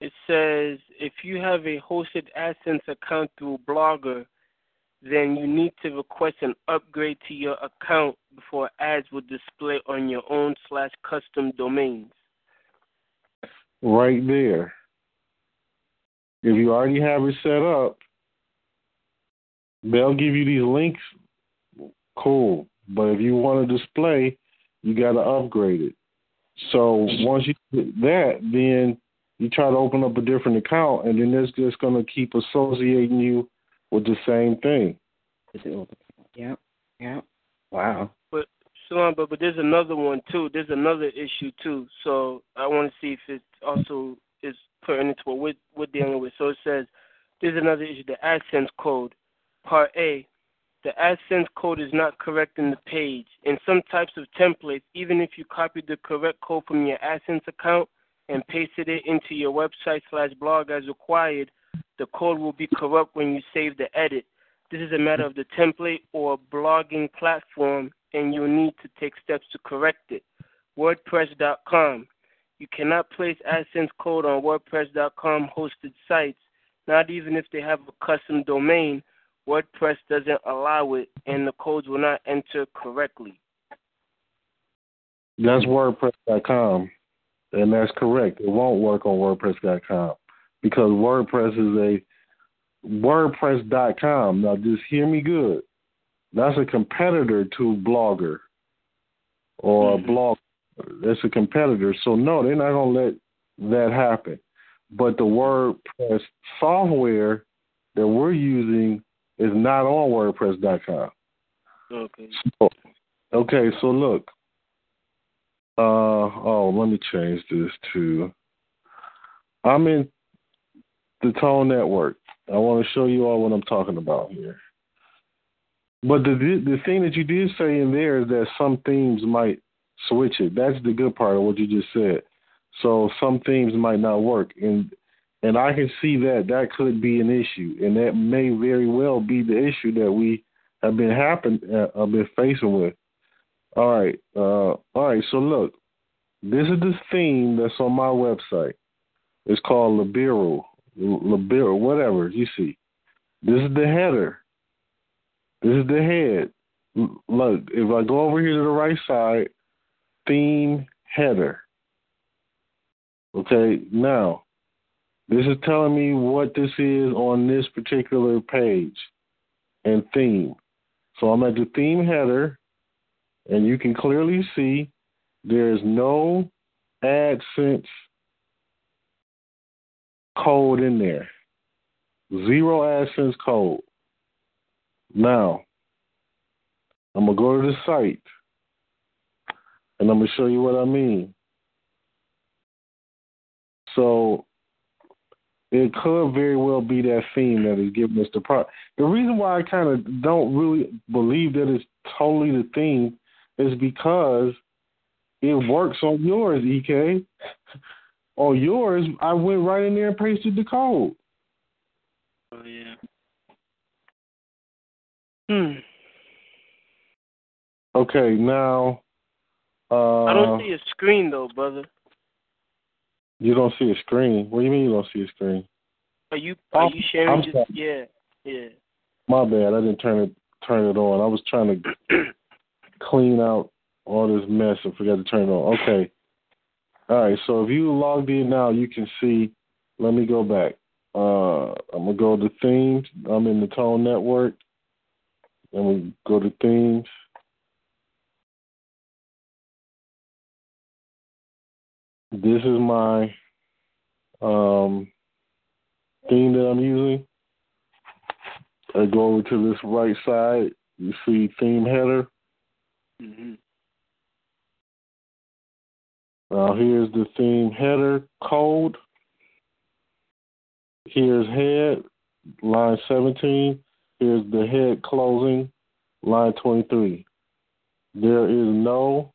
it says if you have a hosted AdSense account through Blogger, then you need to request an upgrade to your account before ads will display on your own slash custom domains. Right there. If you already have it set up, they'll give you these links. Cool. But if you want to display, you got to upgrade it. So once you do that, then you try to open up a different account, and then it's just going to keep associating you with the same thing. Yeah, yeah. Wow. But Shalom, but but there's another one too. There's another issue too. So I want to see if it also is pertinent to what we're, we're dealing with. So it says there's another issue: the AdSense code, Part A. The AdSense code is not correct in the page. In some types of templates, even if you copied the correct code from your AdSense account and pasted it into your website slash blog as required, the code will be corrupt when you save the edit. This is a matter of the template or blogging platform, and you'll need to take steps to correct it. WordPress.com. You cannot place AdSense code on WordPress.com hosted sites, not even if they have a custom domain. WordPress doesn't allow it, and the codes will not enter correctly. That's WordPress.com, and that's correct. It won't work on WordPress.com because WordPress is a WordPress.com. Now, just hear me good. That's a competitor to Blogger or mm-hmm. blog. That's a competitor. So no, they're not gonna let that happen. But the WordPress software that we're using is not on WordPress.com. Okay. So, okay, so look. Uh oh, let me change this to. I'm in the Tone Network. I want to show you all what I'm talking about here. But the the thing that you did say in there is that some themes might switch it. That's the good part of what you just said. So some themes might not work, and and I can see that that could be an issue, and that may very well be the issue that we have been happen uh, have been facing with. All right, uh, all right. So look, this is the theme that's on my website. It's called Liberal, Liberal, whatever you see. This is the header. This is the head. Look, if I go over here to the right side, theme header. Okay, now this is telling me what this is on this particular page and theme. So I'm at the theme header, and you can clearly see there's no AdSense code in there. Zero AdSense code. Now, I'm going to go to the site and I'm going to show you what I mean. So, it could very well be that theme that is giving us the problem. The reason why I kind of don't really believe that it's totally the theme is because it works on yours, EK. on yours, I went right in there and pasted the code. Oh yeah. Hmm. Okay, now. Uh, I don't see a screen though, brother. You don't see a screen. What do you mean you don't see a screen? Are you are I'm, you sharing? I'm just, yeah, yeah. My bad. I didn't turn it turn it on. I was trying to clean out all this mess and forgot to turn it on. Okay. All right. So if you logged in now, you can see. Let me go back. Uh, I'm gonna go to themes. I'm in the Tone Network. Then we go to themes. This is my um, theme that I'm using. I go over to this right side. You see theme header. Mm-hmm. Now here's the theme header code. Here's head, line 17. Here's the head closing, line 23. There is no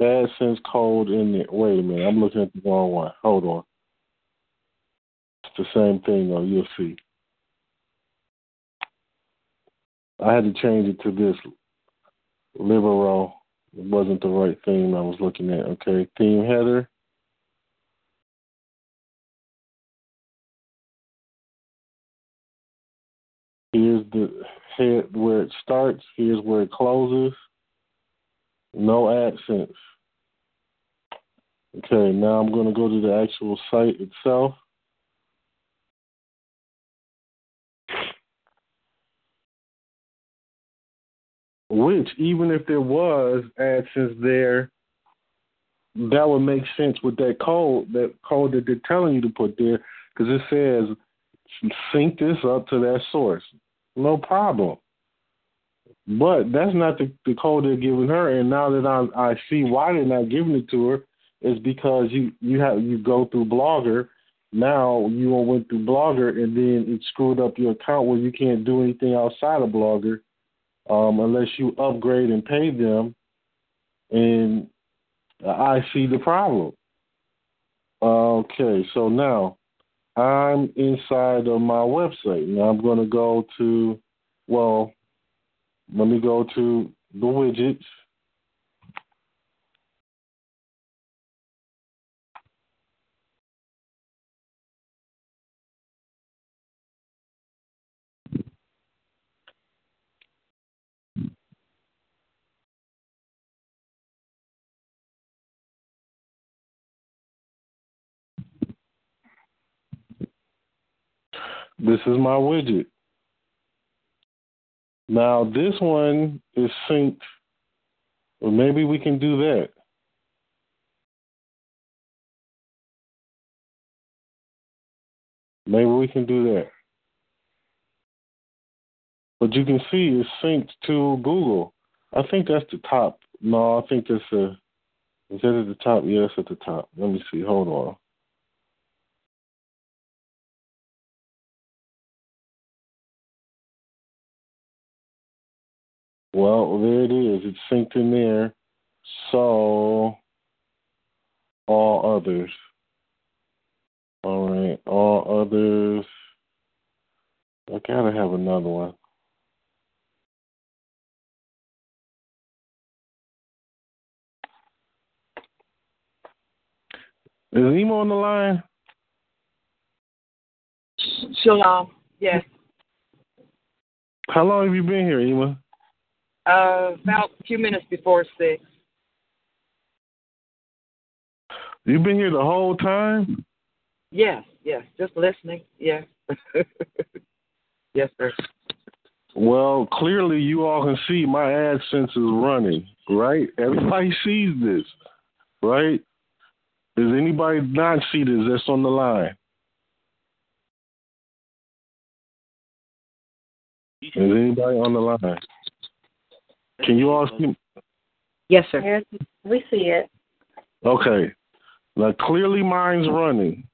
AdSense code in there. Wait a minute, I'm looking at the wrong one. Hold on. It's the same thing, though. You'll see. I had to change it to this Libero. It wasn't the right theme I was looking at. Okay, theme header. Here's the head where it starts. Here's where it closes. No AdSense. Okay, now I'm going to go to the actual site itself. Which, even if there was AdSense there, that would make sense with that code, that code that they're telling you to put there, because it says sync this up to that source. No problem. But that's not the, the code they're giving her. And now that I I see why they're not giving it to her, is because you you have you go through Blogger. Now you went through Blogger, and then it screwed up your account where you can't do anything outside of Blogger um, unless you upgrade and pay them. And I see the problem. Okay, so now I'm inside of my website. Now I'm going to go to, well, let me go to the widgets. This is my widget. Now this one is synced. Well, maybe we can do that. Maybe we can do that. But you can see it's synced to Google. I think that's the top. No, I think that's a. Is that at the top? Yeah, at the top. Let me see. Hold on. Well, there it is. It's synced in there. So, all others. All right, all others. I gotta have another one. Is Ema on the line? Shalom. Yes. How long have you been here, Ema? Uh, about a few minutes before six. You've been here the whole time? Yes, yes. Just listening. Yes. yes, sir. Well, clearly you all can see my AdSense is running, right? Everybody sees this, right? Does anybody not see this that's on the line? Is anybody on the line? Can you all see? Yes, sir. we see it. Okay. Now clearly mine's running.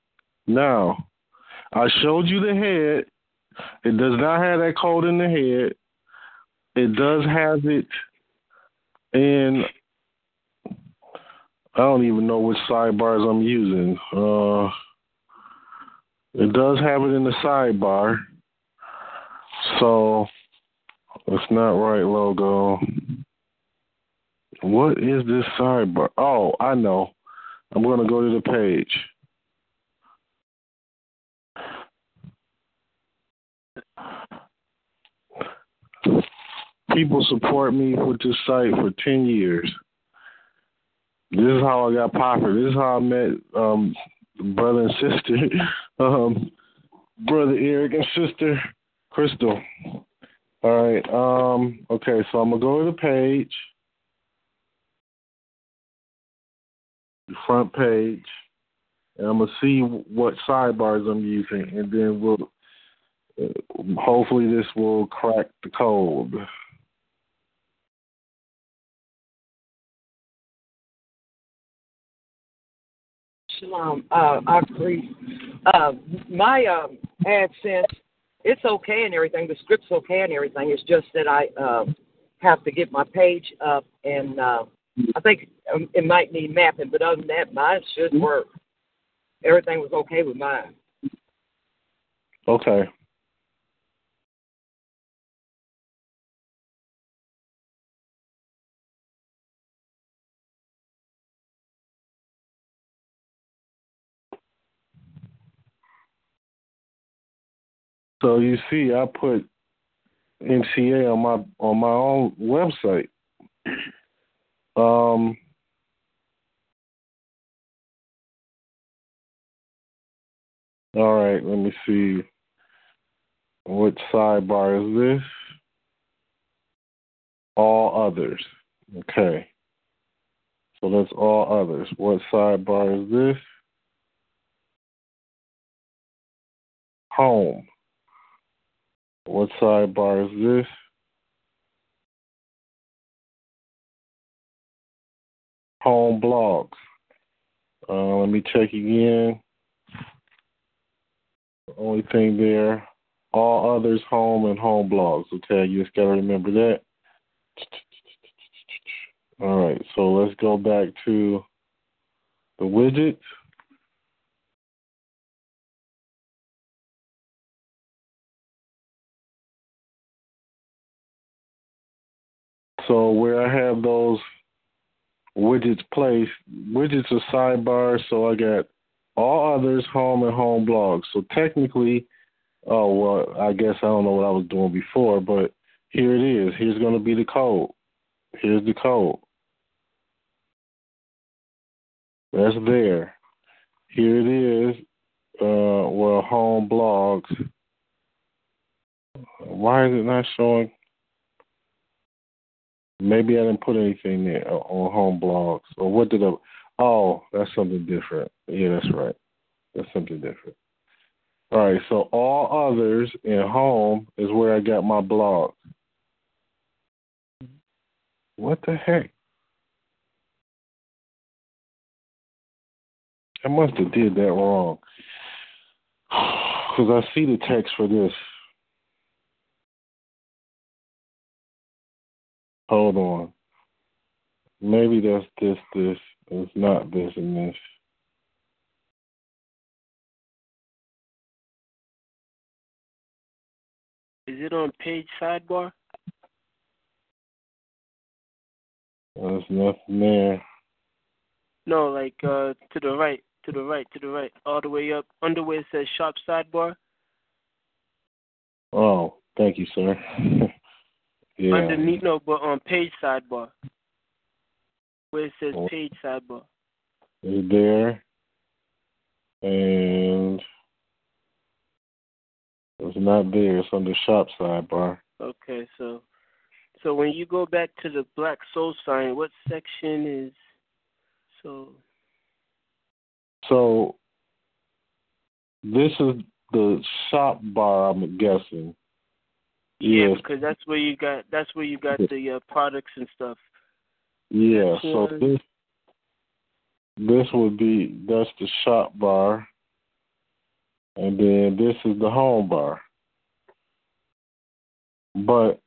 Now, I showed you the head. It does not have that code in the head. It does have it in I don't even know which sidebars I'm using. Uh, it does have it in the sidebar. So it's not right logo. What is this sidebar? Oh, I know. I'm going to go to the page. People support me with this site for 10 years. This is how I got popular. This is how I met um, brother and sister, um, brother Eric and sister Crystal. All right. Um, okay, so I'm gonna go to the page, the front page, and I'm gonna see what sidebars I'm using, and then we'll uh, hopefully this will crack the code. Shalom. Uh, I agree. Uh, my um, AdSense, it's okay and everything. The script's okay and everything. It's just that I uh, have to get my page up, and uh, I think um, it might need mapping. But other than that, mine should work. Everything was okay with mine. Okay. So you see, I put NCA on my on my own website. Um, all right, let me see. What sidebar is this? All others. Okay. So that's all others. What sidebar is this? Home. What sidebar is this? Home blogs. Uh, let me check again. The only thing there, all others, home and home blogs. Okay, you just got to remember that. All right, so let's go back to the widgets. So where I have those widgets placed, widgets are sidebars, so I got all others, home and home blogs. So technically, oh well, I guess I don't know what I was doing before, but here it is. Here's going to be the code. Here's the code. That's there. Here it is. Uh, well, home blogs. Why is it not showing? Maybe I didn't put anything there uh, on home blogs. Or what did I? Oh, that's something different. Yeah, that's right. That's something different. All right, so all others in home is where I got my blog. What the heck? I must have did that wrong. Because I see the text for this. Hold on. Maybe that's this, this. It's not this and this. Is it on page sidebar? There's nothing there. No, like uh to the right, to the right, to the right, all the way up. Under where it says shop sidebar. Oh, thank you, sir. yeah. Underneath, no, but on page sidebar. Where it says Oh. page sidebar. Is there. And it's not there. It's on the shop sidebar. Okay, so so when you go back to the black soul sign, what section is so So this is the shop bar, I'm guessing. Yeah, Yes. because that's where you got that's where you got the uh, products and stuff. Yeah, so this this would be that's the shop bar, and then this is the home bar. But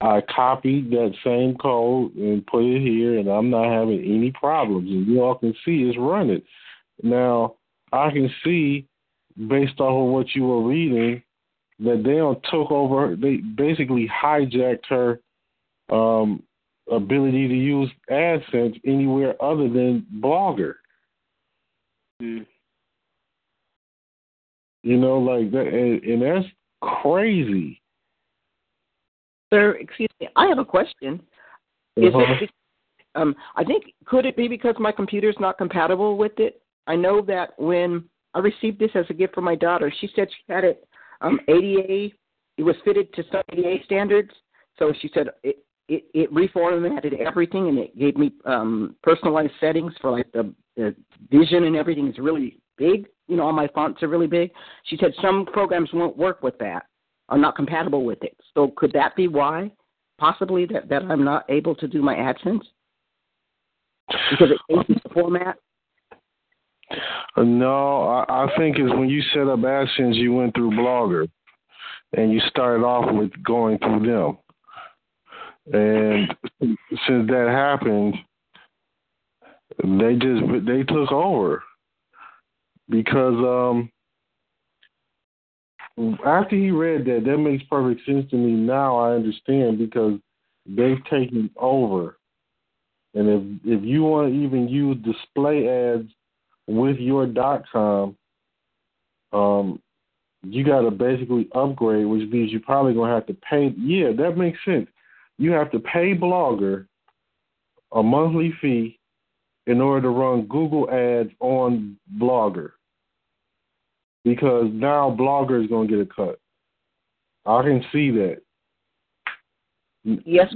I copied that same code and put it here, and I'm not having any problems. And you all can see it's running. Now I can see, based off of what you were reading, that they don't took over. They basically hijacked her um, ability to use AdSense anywhere other than Blogger. Mm. You know, like that, and, and that's crazy. Sir, excuse me. I have a question. Is Uh-huh. it? Um, I think could it be because my computer's not compatible with it? I know that when I received this as a gift from my daughter, she said she had it um, ADA. It was fitted to some ADA standards, so she said it it, it reformatted everything and it gave me um, personalized settings for like the, the vision and everything is really big. You know, all my fonts are really big. She said some programs won't work with that, are not compatible with it. So could that be why? Possibly that, that I'm not able to do my AdSense because it changes the format. No, I, I think it's when you set up AdSense, you went through Blogger, and you started off with going through them. And since that happened, they just they took over because um after he read that, that makes perfect sense to me. Now I understand because they've taken over. And if if you want to even use display ads with your dot com, um, you got to basically upgrade, which means you're probably gonna have to pay. Yeah, that makes sense. You have to pay Blogger a monthly fee in order to run Google ads on Blogger because now Blogger is going to get a cut. I can see that. Yes,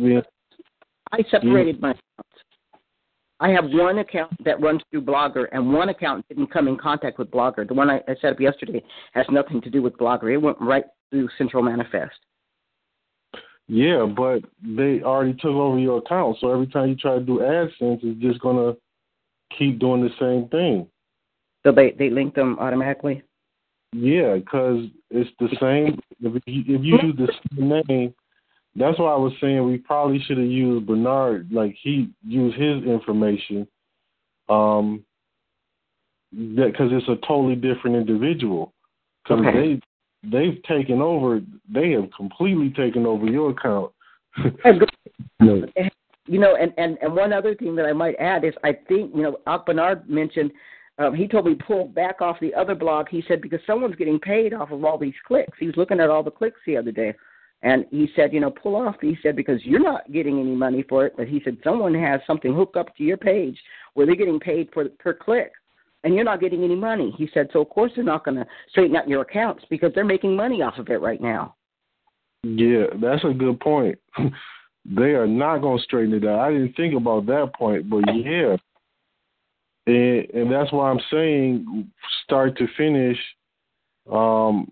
I separated my accounts. I have one account that runs through Blogger, and one account didn't come in contact with Blogger. The one I, I set up yesterday has nothing to do with Blogger. It went right through Central Manifest. Yeah, but they already took over your account, so every time you try to do AdSense, it's just gonna keep doing the same thing. So they they link them automatically. Yeah, because it's the same. If you, if you use the same name, that's why I was saying we probably should have used Bernard. Like he used his information, um, that because it's a totally different individual. Because Okay. they they've taken over. They have completely taken over your account. You know, and, and, and one other thing that I might add is I think, you know, Ak Bernard mentioned, um, he told me pull back off the other blog. He said, because someone's getting paid off of all these clicks. He was looking at all the clicks the other day. And he said, you know, pull off. He said, because you're not getting any money for it. But he said, someone has something hooked up to your page where they're getting paid for per click. And you're not getting any money. He said, so of course they're not going to straighten out your accounts because they're making money off of it right now. Yeah, that's a good point. they are not going to straighten it out. I didn't think about that point, but yeah, and and that's why I'm saying start to finish. Um,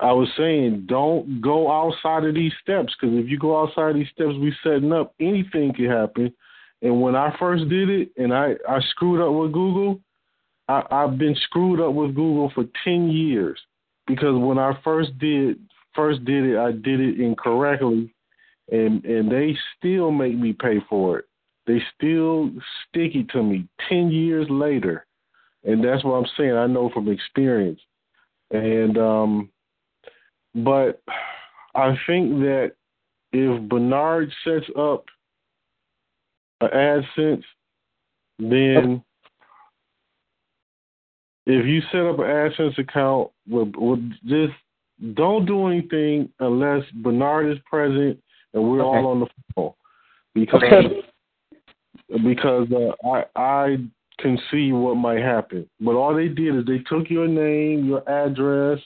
I was saying don't go outside of these steps because if you go outside of these steps we setting up, anything can happen. And when I first did it, and I I screwed up with Google, I, I've been screwed up with Google for ten years because when I first did first did it, I did it incorrectly, and and they still make me pay for it. They still stick it to me ten years later, and that's what I'm saying. I know from experience, and um, but I think that if Bernard sets up an AdSense, then if you set up an AdSense account with, with just don't do anything unless Bernard is present and we're all on the phone. Because because uh, I I can see what might happen. But all they did is they took your name, your address,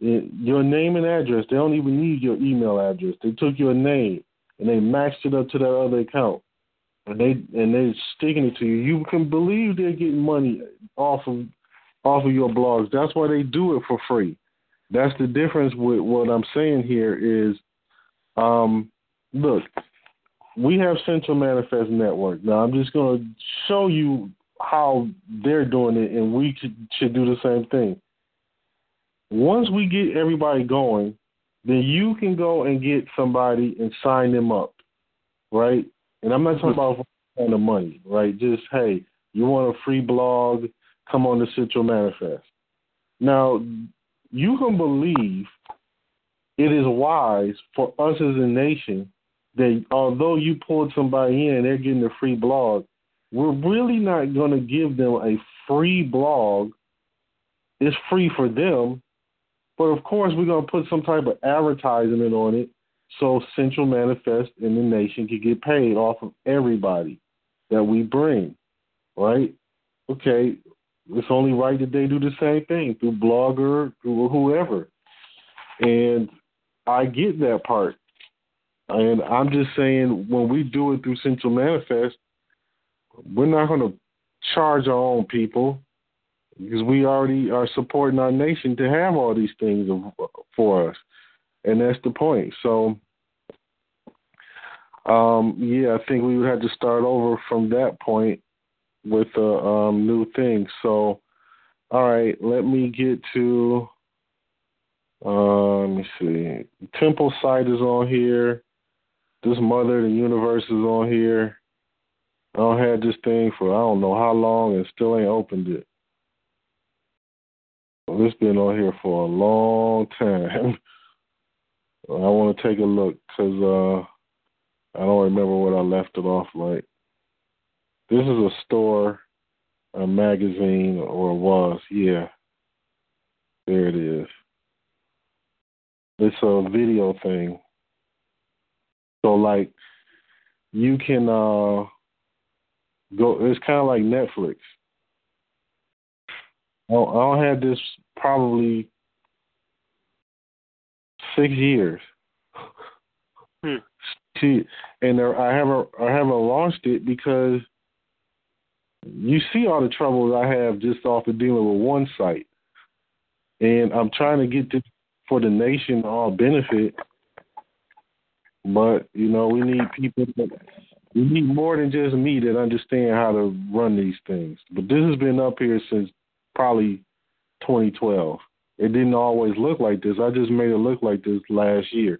your name and address. They don't even need your email address. They took your name and they matched it up to that other account. And they and they're sticking it to you. You can believe they're getting money off of off of your blogs. That's why they do it for free. That's the difference with what I'm saying here is um look, we have Central Manifest Network. Now I'm just gonna show you how they're doing it and we should, should do the same thing. Once we get everybody going, then you can go and get somebody and sign them up. Right? And I'm not talking mm-hmm. about for the money, right? Just hey, you want a free blog, come on to Central Manifest. Now, you can believe it is wise for us as a nation that although you pulled somebody in and they're getting a free blog, we're really not going to give them a free blog. It's free for them, but of course we're going to put some type of advertisement on it so Central Manifest in the nation can get paid off of everybody that we bring, right? Okay, it's only right that they do the same thing through Blogger, through whoever. And I get that part. And I'm just saying when we do it through Central Manifest, we're not going to charge our own people because we already are supporting our nation to have all these things for us. And that's the point. So, um, yeah, I think we would have to start over from that point with a um, new thing. So, all right, let me get to. Uh, let me see. Temple site is on here. This mother, the universe is on here. I don't had this thing for I don't know how long and still ain't opened it. Well, it's been on here for a long time. I want to take a look because uh, I don't remember what I left it off like. This is a store, a magazine, or was, yeah. There it is. It's a video thing. So like you can uh go it's kinda like Netflix. I'll, I'll have this probably six years. Hmm. See, and there, I haven't I haven't launched it because you see all the troubles I have just off of dealing with one site, and I'm trying to get this for the nation all benefit. But you know, we need people. We need more than just me that understand how to run these things. But this has been up here since probably 2012. It didn't always look like this. I just made it look like this last year.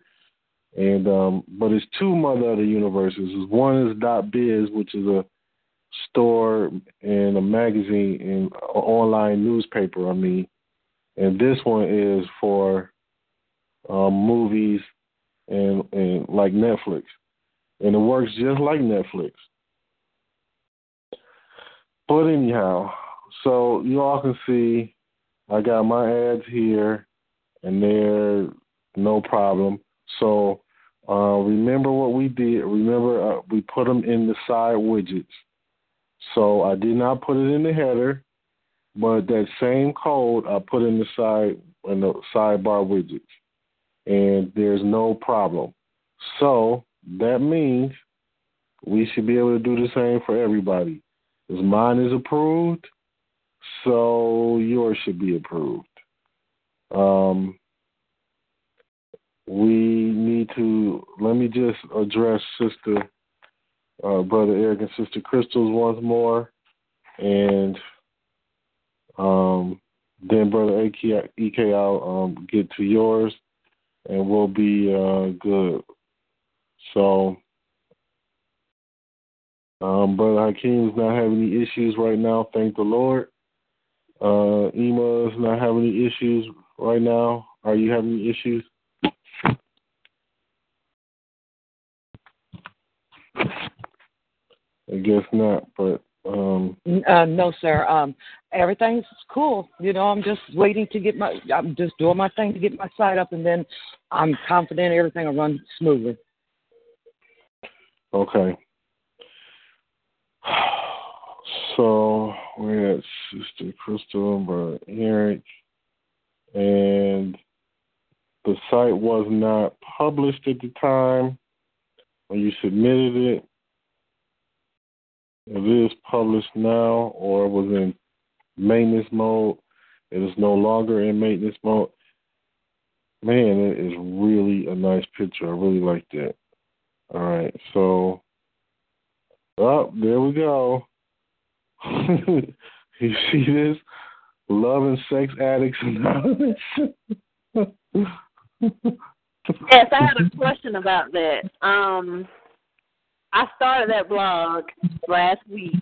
And um but it's two mother other universes. One is dot biz, which is a store and a magazine and online newspaper, I mean. And this one is for um movies and and like Netflix. And it works just like Netflix. But anyhow, so you all can see I got my ads here and they're no problem. So uh, remember what we did. Remember uh, we put them in the side widgets. So I did not put it in the header, but that same code I put in the side in the sidebar widgets, and there's no problem. So that means we should be able to do the same for everybody. Because mine is approved, so yours should be approved. Um, we need to let me just address Sister uh, Brother Eric and Sister Crystals once more, and um, then Brother EK, EK I'll um, get to yours, and we'll be uh, good. So, um, Brother is not having any issues right now, thank the Lord. Uh, Ema is not having any issues right now. Are you having any issues? I guess not, but um uh, no, sir. Um, everything's cool. You know, I'm just waiting to get my. I'm just doing my thing to get my site up, and then I'm confident everything will run smoothly. Okay. So we had Sister Crystal and Eric, and the site was not published at the time when you submitted it. It is published now, or was in maintenance mode. It is no longer in maintenance mode. Man, it is really a nice picture. I really like that. All right, so, oh, there we go. you see this? Love and Sex Addicts Anonymous. yes, I had a question about that. Um, I started that blog last week,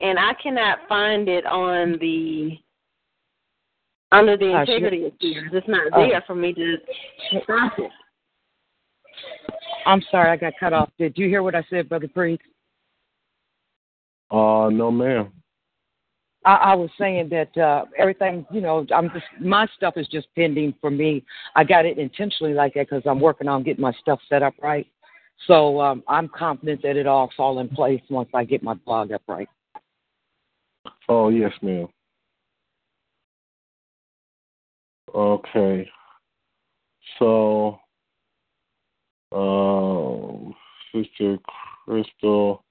and I cannot find it on the under the Uh, integrity of fears. It's not Oh. there for me to stop it. I'm sorry, I got cut off. Did you hear what I said, Brother Priest? Uh, no, ma'am. I, I was saying that uh, everything, you know, I'm just my stuff is just pending for me. I got it intentionally like that because I'm working on getting my stuff set up right. So um, I'm confident that it all fall in place once I get my blog up right. Oh, yes, ma'am. Okay. So, um, Sister Crystal,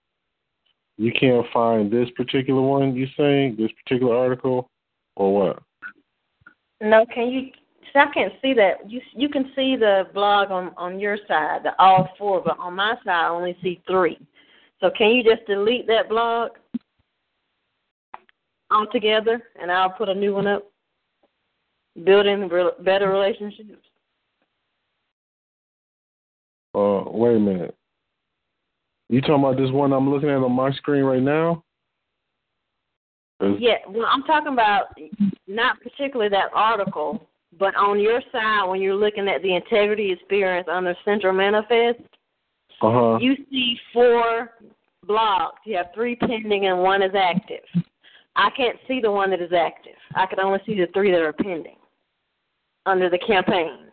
you can't find this particular one, you saying? This particular article? Or what? No, can you? I can't see that. You you can see the blog on on your side, the all four, but on my side I only see three. So can you just delete that blog altogether, and I'll put a new one up? Building re- better relationships. Uh, wait a minute. You talking about this one I'm looking at on my screen right now? Yeah, well, I'm talking about not particularly that article, but on your side when you're looking at the integrity experience under Central Manifest, Uh-huh. you see four blogs. You have three pending and one is active. I can't see the one that is active. I can only see the three that are pending. under the campaigns.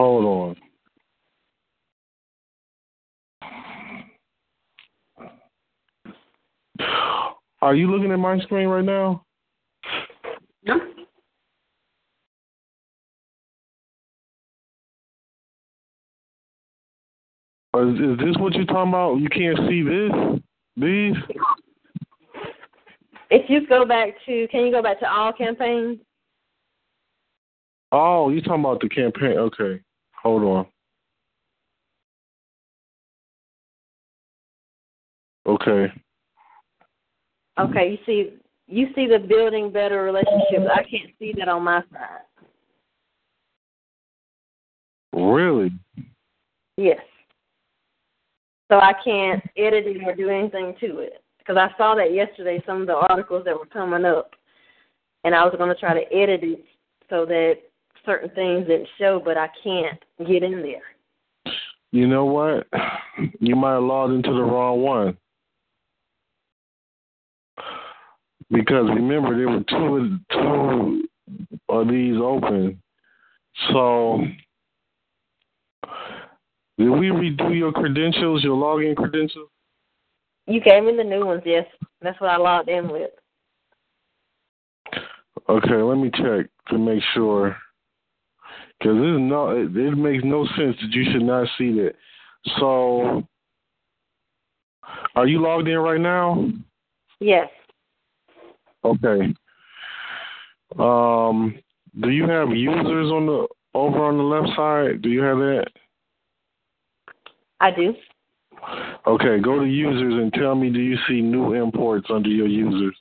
Hold on. Are you looking at my screen right now? No. Is, is this what you're talking about? You can't see this? These? If you go back to, can you go back to all campaigns? Oh, you're talking about the campaign. Okay. Hold on. Okay. Okay, you see, you see the building better relationships. I can't see that on my side. Really? Yes. So I can't edit it or do anything to it because I saw that yesterday. Some of the articles that were coming up, and I was going to try to edit it so that certain things didn't show, but I can't get in there. You know what? You might have logged into the wrong one. Because remember, there were two, two of these open. So, did we redo your credentials, your login credentials? You gave me the new ones, yes. That's what I logged in with. Okay, let me check to make sure. Because this no, it, it makes no sense that you should not see that. So, are you logged in right now? Yes. Okay. Um, do you have users on the over on the left side? Do you have that? I do. Okay, go to users and tell me do you see new imports under your users?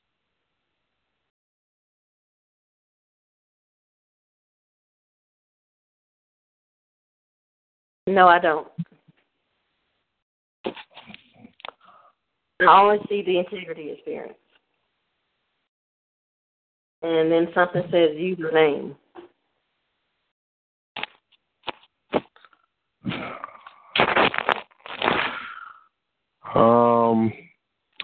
No, I don't. I only see the integrity experience. And then something says username. Um,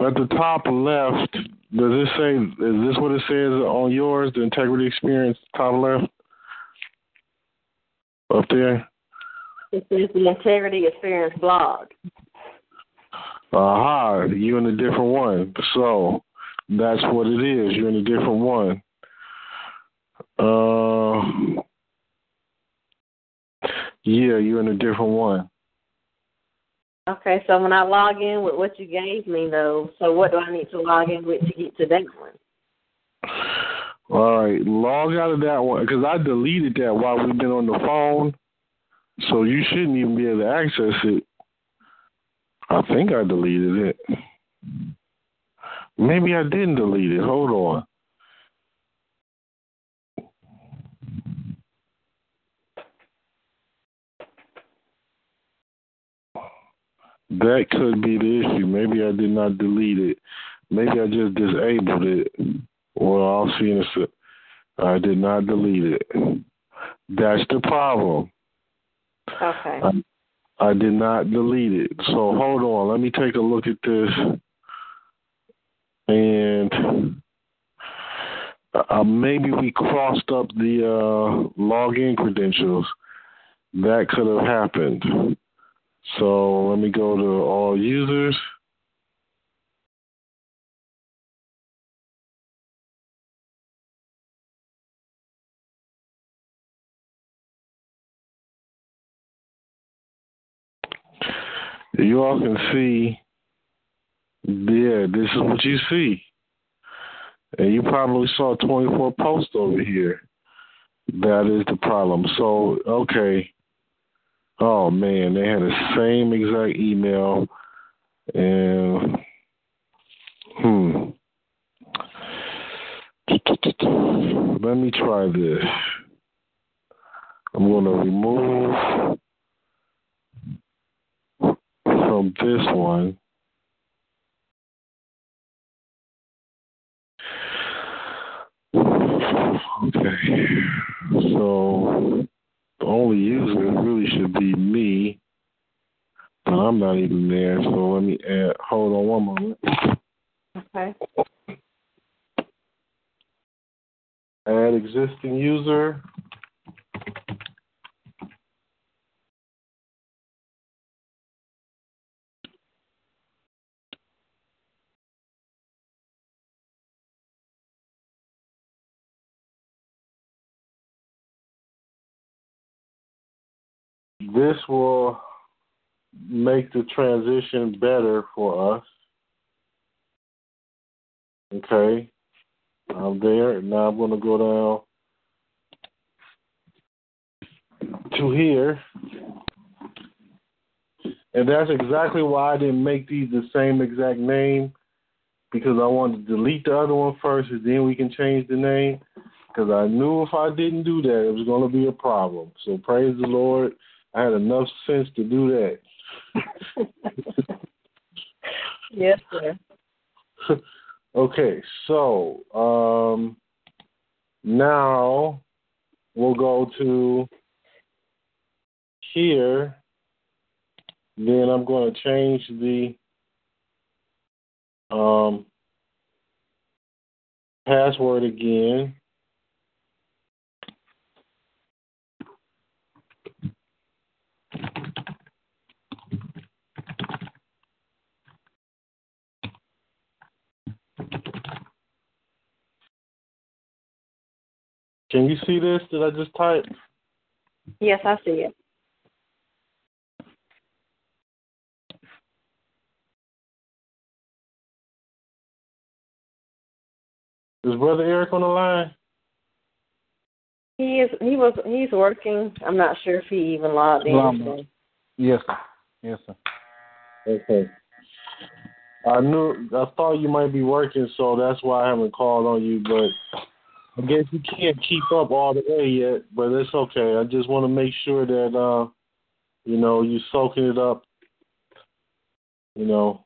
at the top left, does it say? Is this what it says on yours? The integrity experience, top left, up there. It is the integrity experience blog. Aha, you're in a different one. So that's what it is. You're in a different one. Uh, yeah, you're in a different one. Okay, so when I log in with what you gave me, though, so what do I need to log in with to get to that one? All right, log out of that one because I deleted that while we've been on the phone, so you shouldn't even be able to access it. I think I deleted it. Maybe I didn't delete it. Hold on. That could be the issue. Maybe I did not delete it. Maybe I just disabled it. Well, I'll see in a. I did not delete it. That's the problem. Okay. I, I did not delete it. So hold on. Let me take a look at this. And uh, maybe we crossed up the uh, login credentials. That could have happened. So let me go to all users. You all can see, yeah, this is what you see. And you probably saw 24 posts over here. That is the problem. So, okay. Oh man, they had the same exact email, and hmm. Let me try this. I'm going to remove from this one. Okay, so the only user really should be me, but I'm not even there. So let me add. Hold on one moment. Okay. Add existing user. This will make the transition better for us. Okay. I'm there. And now I'm going to go down to here. And that's exactly why I didn't make these the same exact name because I wanted to delete the other one first and then we can change the name because I knew if I didn't do that, it was going to be a problem. So praise the Lord. I had enough sense to do that. yes, sir. okay, so um, now we'll go to here. Then I'm going to change the um, password again. Can you see this that I just typed? Yes, I see it. Is Brother Eric on the line? He is. He was. He's working. I'm not sure if he even logged in. Yes, sir. Yes, sir. Okay. I knew. I thought you might be working, so that's why I haven't called on you. But I guess you can't keep up all the way yet. But it's okay. I just want to make sure that uh, you know, you're soaking it up. You know.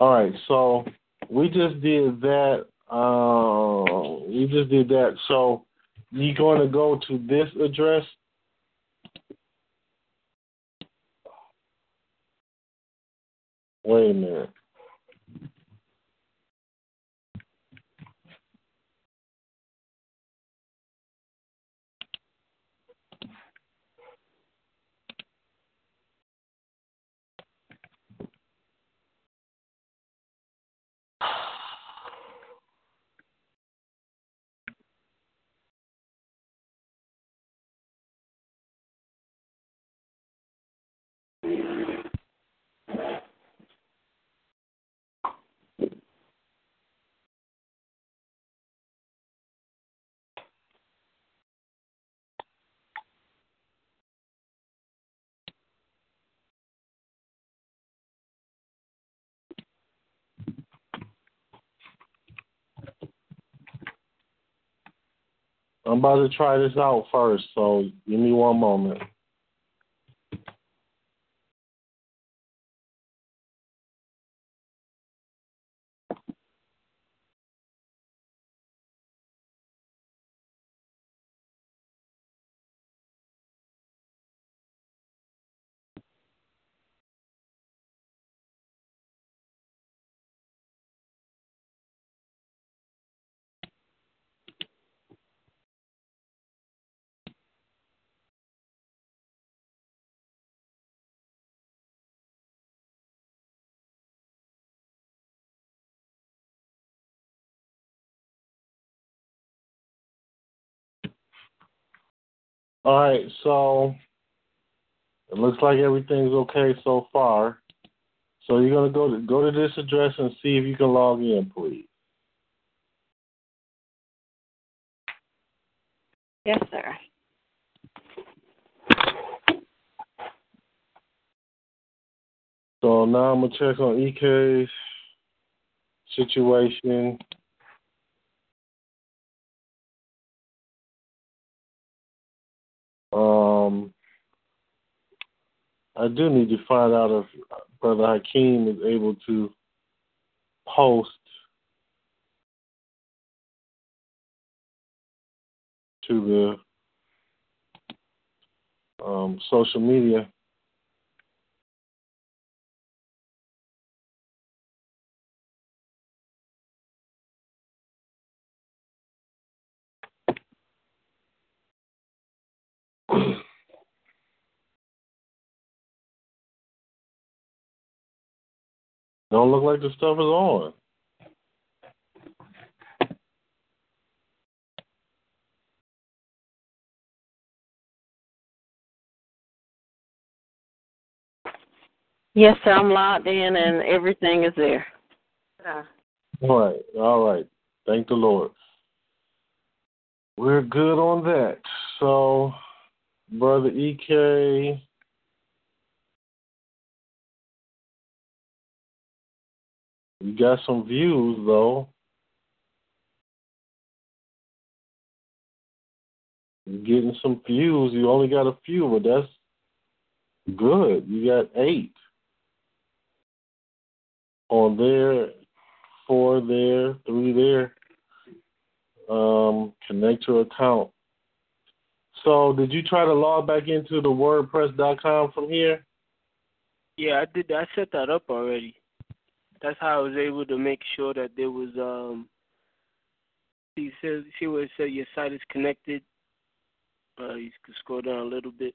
All right. So we just did that. Uh, we just did that. So you going to go to this address? Wait a minute. I'm about to try this out first, so give me one moment. All right, so it looks like everything's okay so far. So you're gonna go to go to this address and see if you can log in, please. Yes, sir. So now I'm gonna check on EK's situation. Um, I do need to find out if Brother Hakeem is able to post to the um, social media. Don't look like the stuff is on. Yes, sir. I'm logged in and everything is there. Uh, All right, all right. Thank the Lord. We're good on that. So, Brother EK. You got some views, though. You're getting some views. You only got a few, but that's good. You got eight on there, four there, three there. Um, connect your account. So, did you try to log back into the WordPress.com from here? Yeah, I did. I set that up already. That's how I was able to make sure that there was um. See, says where it said your site is connected. Uh, you can scroll down a little bit.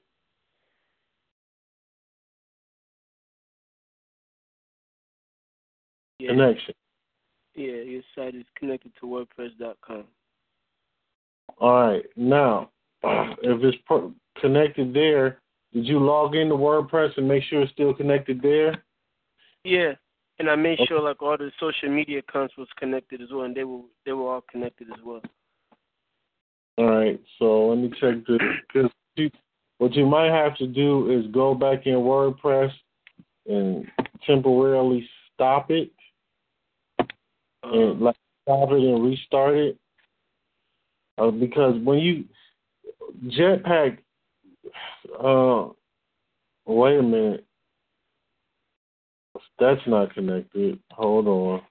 Yeah. Connection. Yeah, your site is connected to WordPress.com. All right. Now, if it's pro- connected there, did you log into WordPress and make sure it's still connected there? Yeah, and I made Okay. sure like all the social media accounts was connected as well, and they were they were all connected as well. All right. So let me check this. Cause what you might have to do is go back in WordPress and temporarily stop it, and like stop it and restart it. Uh, because when you Jetpack, uh, wait a minute, that's not connected. Hold on.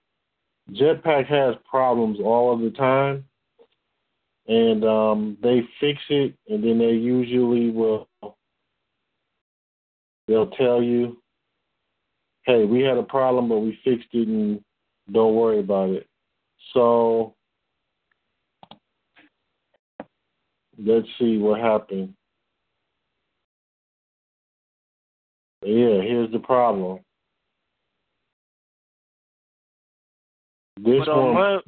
Jetpack has problems all of the time, and um, they fix it, and then they usually will. They'll tell you, "Hey, we had a problem, but we fixed it, and don't worry about it." So let's see what happened. Yeah, here's the problem. This but on one, mine,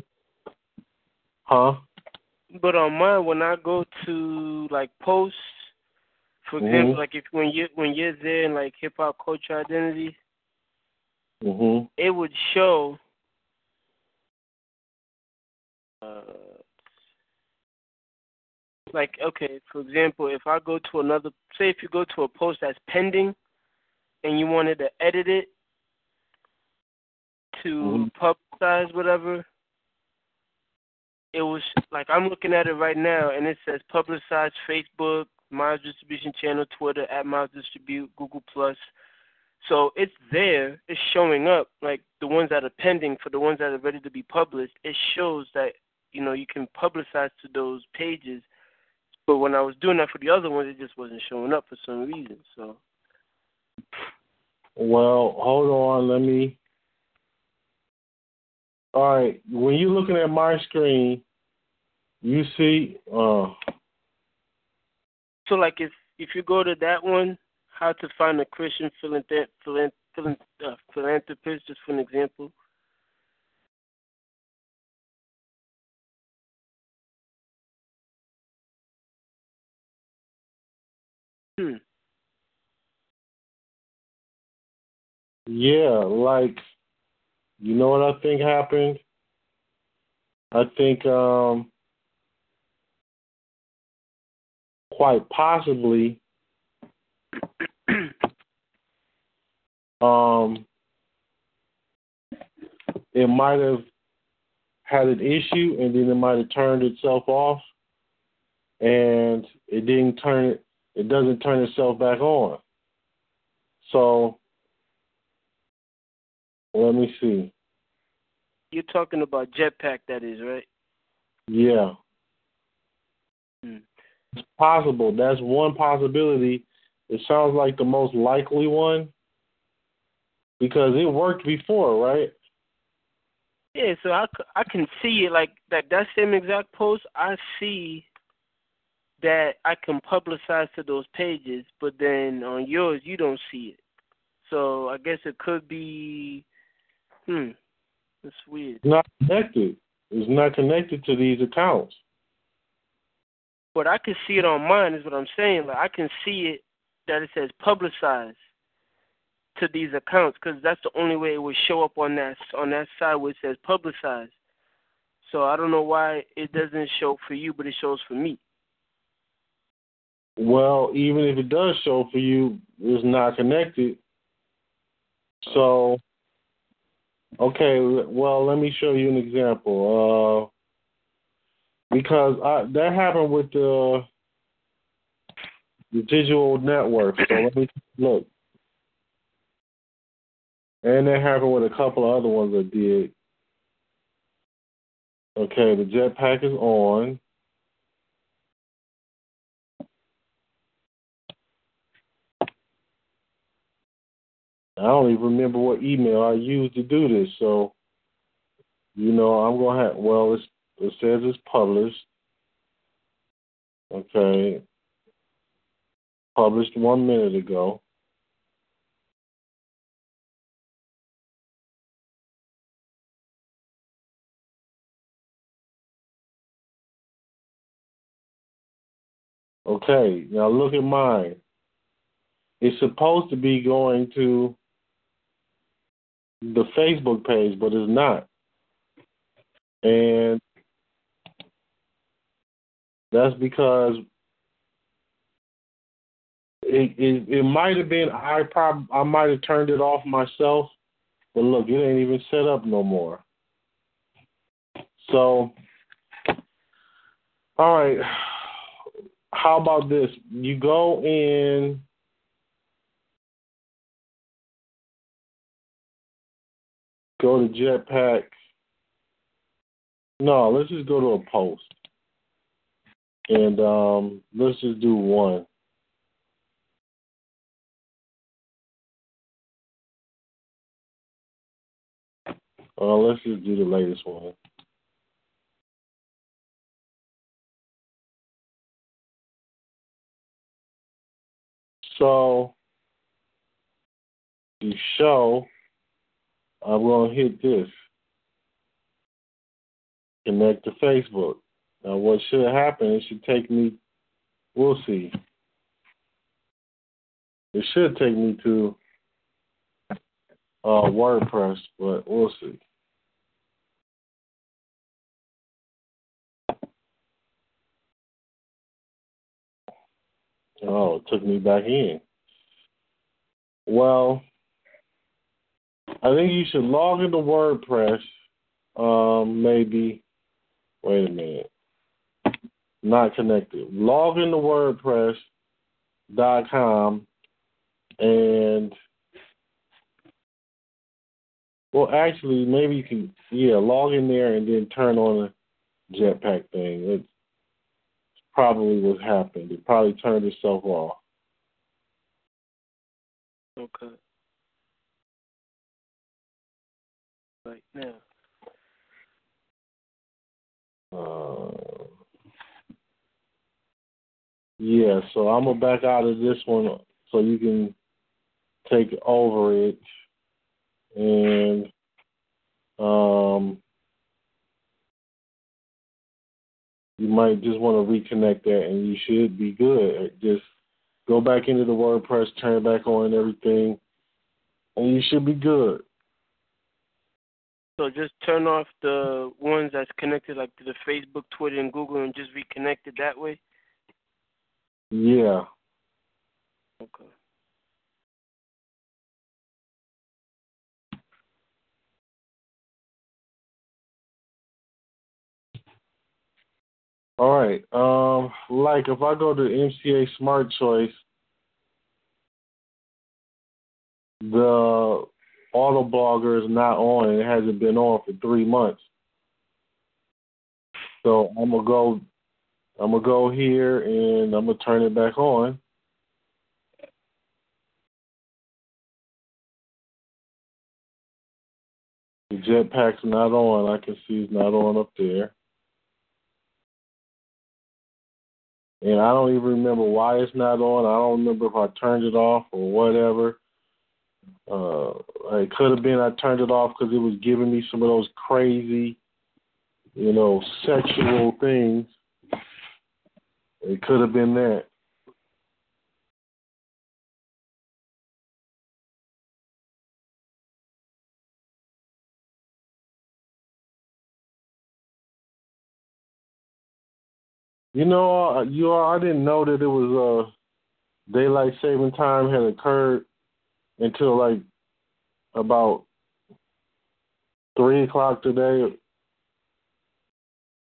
huh? but on mine, when I go to like posts, for example, Mhm. like if when you when you're there in like hip hop culture identity, Mhm. it would show. Uh, like okay, for example, if I go to another, say if you go to a post that's pending, and you wanted to edit it to mm-hmm. publicize whatever, it was like I'm looking at it right now, and it says publicize Facebook, Miles Distribution Channel, Twitter at Miles Distribute, Google Plus. So it's there, it's showing up. Like the ones that are pending for the ones that are ready to be published, it shows that you know you can publicize to those pages. But when I was doing that for the other ones, it just wasn't showing up for some reason. So Well, hold on. Let me. All right. When you're looking at my screen, you see. Uh, So, like, if if you go to that one, how to find a Christian philanthrop- philan- philan- uh, philanthropist, just for an example. Hmm. yeah, like, you know what I think happened? I think, um, quite possibly, um, it might have had an issue and then it might have turned itself off and it didn't turn it it doesn't turn itself back on. So let me see. You're talking about Jetpack, that is, right? Yeah. Hmm. It's possible. That's one possibility. It sounds like the most likely one because it worked before, right? Yeah, so I, I can see it like that that same exact post. I see that I can publicize to those pages, but then on yours you don't see it. So I guess it could be, hmm, that's weird. It's not connected. It's not connected to these accounts. But I can see it on mine. Is what I'm saying. Like I can see it that it says publicize to these accounts because that's the only way it would show up on that on that side where it says publicize. So I don't know why it doesn't show for you, but it shows for me. Well, even if it does show for you, it's not connected. So, okay, well, let me show you an example. Uh, because I, that happened with the the digital network. So let me look. And that happened with a couple of other ones I did. Okay, the jetpack is on. I don't even remember what email I used to do this, so you know I'm gonna have. Well, it says it's published. Okay, published one minute ago. Okay, now look at mine. It's supposed to be going to the Facebook page, but it's not. And that's because it it, it might have been I prob I might have turned it off myself, but look, it ain't even set up no more. So, all right, how about this? You go in go to Jetpack. No, let's just go to a post. And um, let's just do one. Uh, let's just do the latest one. So, the show I'm going to hit this. Connect to Facebook. Now, what should happen, it should take me, we'll see. It should take me to uh, WordPress, but we'll see. Oh, it took me back in. Well, I think you should log into WordPress. Um, maybe. Wait a minute. Not connected. Log into WordPress.com and well, actually, maybe you can yeah log in there and then turn on the Jetpack thing. It's probably what happened. It probably turned itself off. Okay. Right now. Uh, yeah, so I'm gonna back out of this one so you can take over it, and um, you might just want to reconnect that, and you should be good. Just go back into the WordPress, turn it back on, everything, and you should be good. So just turn off the ones that's connected like to the Facebook, Twitter, and Google, and just reconnect it that way. Yeah. Okay. All right. Um, like if I go to MCA Smart Choice, the auto blogger is not on and it hasn't been on for three months. So I'm gonna go I'm gonna go here and I'm gonna turn it back on. The jetpack's not on. I can see it's not on up there. and I don't even remember why it's not on. I don't remember if I turned it off or whatever. Uh, it could have been I turned it off because it was giving me some of those crazy, you know, sexual things. It could have been that. You know, uh, you all, I didn't know that it was uh daylight saving time had occurred until like about three o'clock today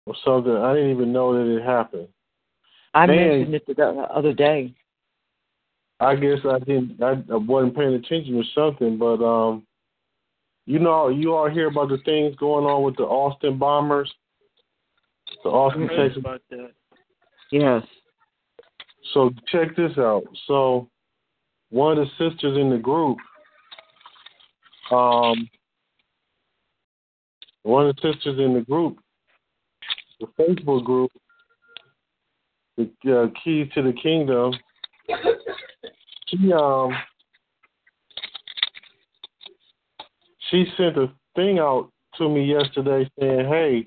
or something. I didn't even know that it happened. I Man. mentioned it the other day. I guess I didn't. I, I wasn't paying attention or something, but um, you know, you all hear about the things going on with the Austin bombers, the Austin, I heard Texas. about that. Yes. So check this out. So one of the sisters in the group, um, one of the sisters in the group, the Facebook group, the uh, Keys to the Kingdom, she um she sent a thing out to me yesterday saying, "Hey,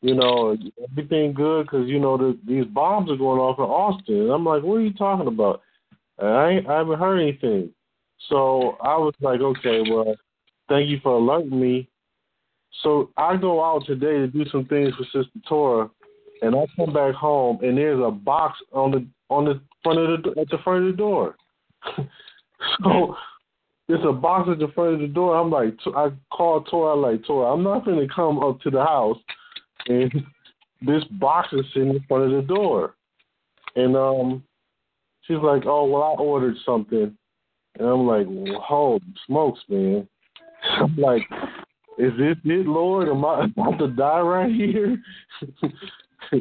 you know, everything good because you know the, these bombs are going off in Austin." And I'm like, "What are you talking about?" And I I haven't heard anything. So I was like, "Okay, well, thank you for alerting me." So I go out today to do some things for Sister Tora, and I come back home and there's a box on the on the front of the at the front of the door. so there's a box at the front of the door. I'm like, I call Tora. I'm like, Tora, I'm not going to come up to the house and this box is sitting in front of the door. And um, she's like, oh well, I ordered something, and I'm like, well, holy smokes, man. I'm like, is this it, Lord? Am I about to die right here?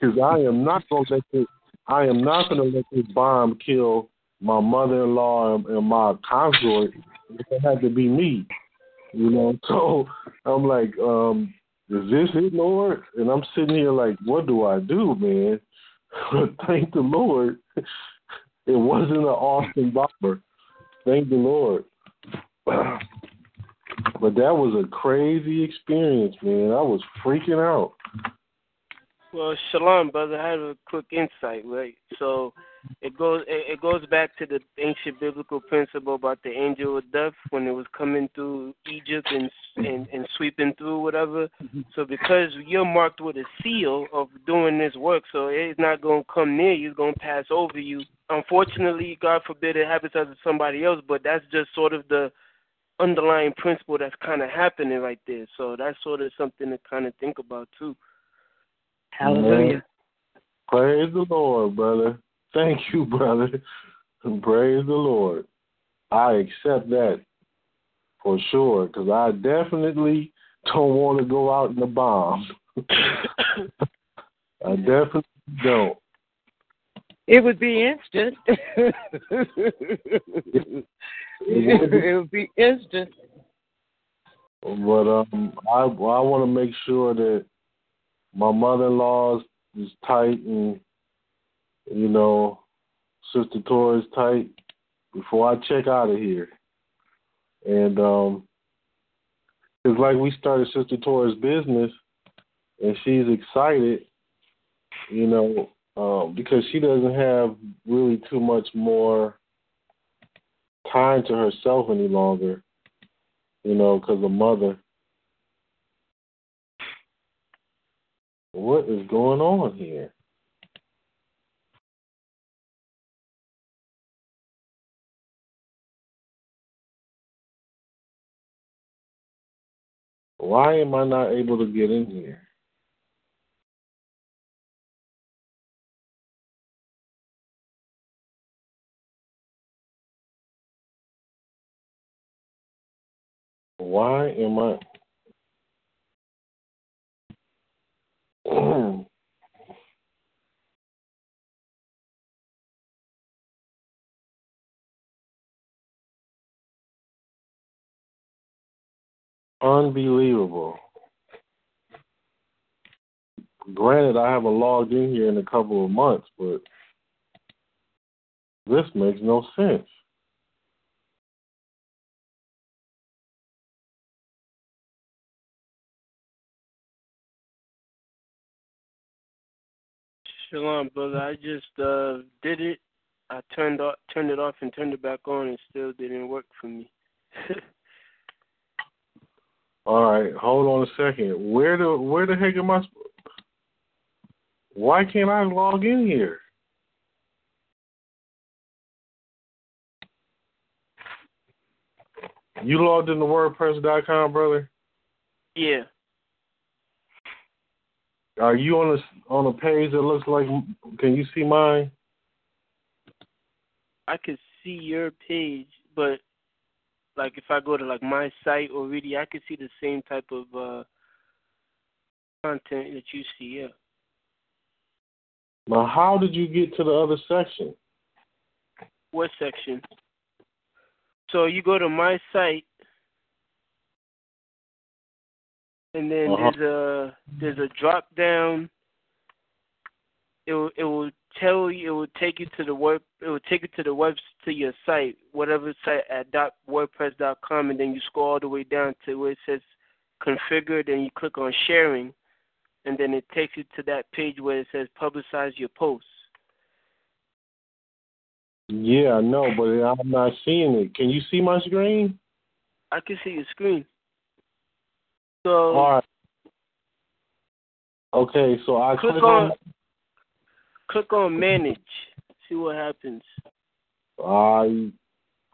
Because I am not going to let this. I am not going to let this bomb kill my mother-in-law and, and my consort. It had to be me, you know. So I'm like, um, is this it, Lord? And I'm sitting here like, what do I do, man? Thank the Lord. It wasn't an Austin bomber. Thank the Lord. But that was a crazy experience, man. I was freaking out. Well, shalom, brother. I have a quick insight, right? So it goes it, it goes back to the ancient biblical principle about the angel of death when it was coming through Egypt and and, and sweeping through whatever. Mm-hmm. So because you're marked with a seal of doing this work, so it's not gonna come near you, it's gonna pass over you. Unfortunately, God forbid it happens to somebody else, but that's just sort of the underlying principle that's kind of happening right there. So that's sort of something to kind of think about too. Hallelujah. Praise the Lord, brother. Thank you, brother. Praise the Lord. I accept that for sure because I definitely don't want to go out in the bomb. I definitely don't. It would be instant. it would be instant. But um, I I want to make sure that my mother-in-law is tight and you know Sister Tora is tight before I check out of here. And um, it's like we started Sister Tora's business, and she's excited, you know, um, because she doesn't have really too much more time to herself any longer, you know, because of mother. What is going on here? Why am I not able to get in here? Why am I? Unbelievable. granted, I haven't logged in here in a couple of months, but this makes no sense. Shalom, brother. I just uh did it. I turned off, turned it off, and turned it back on, and still didn't work for me. All right, hold on a second. Where the where the heck am I? Why can't I log in here? You logged into WordPress.com, brother? Yeah. Are you on a on a page that looks like? Can you see mine? I could see your page, but like if I go to like my site already, I could see the same type of uh content that you see. Yeah. Now, how did you get to the other section? What section? So you go to my site, and then Uh-huh. there's a there's a drop down. It will it will tell you it will take you to the web it will take you to the web to your site whatever site at dot wordpress dot com and then you scroll all the way down to where it says configured and you click on sharing and then it takes you to that page where it says publicize your posts. Yeah, I know, but I'm not seeing it. Can you see my screen? I can see your screen. So All right. Okay, so I click click on on. Click on manage. See what happens. I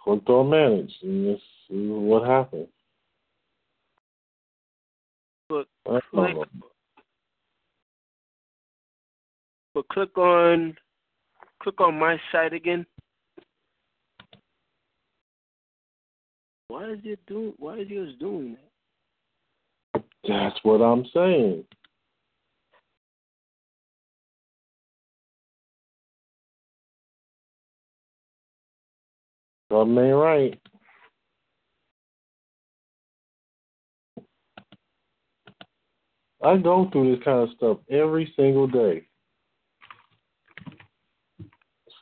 clicked on manage, and let's see what happens. But click but click on click on my site again. Why is it doing why is yours doing that? That's what I'm saying. Something ain't right. I go through this kind of stuff every single day.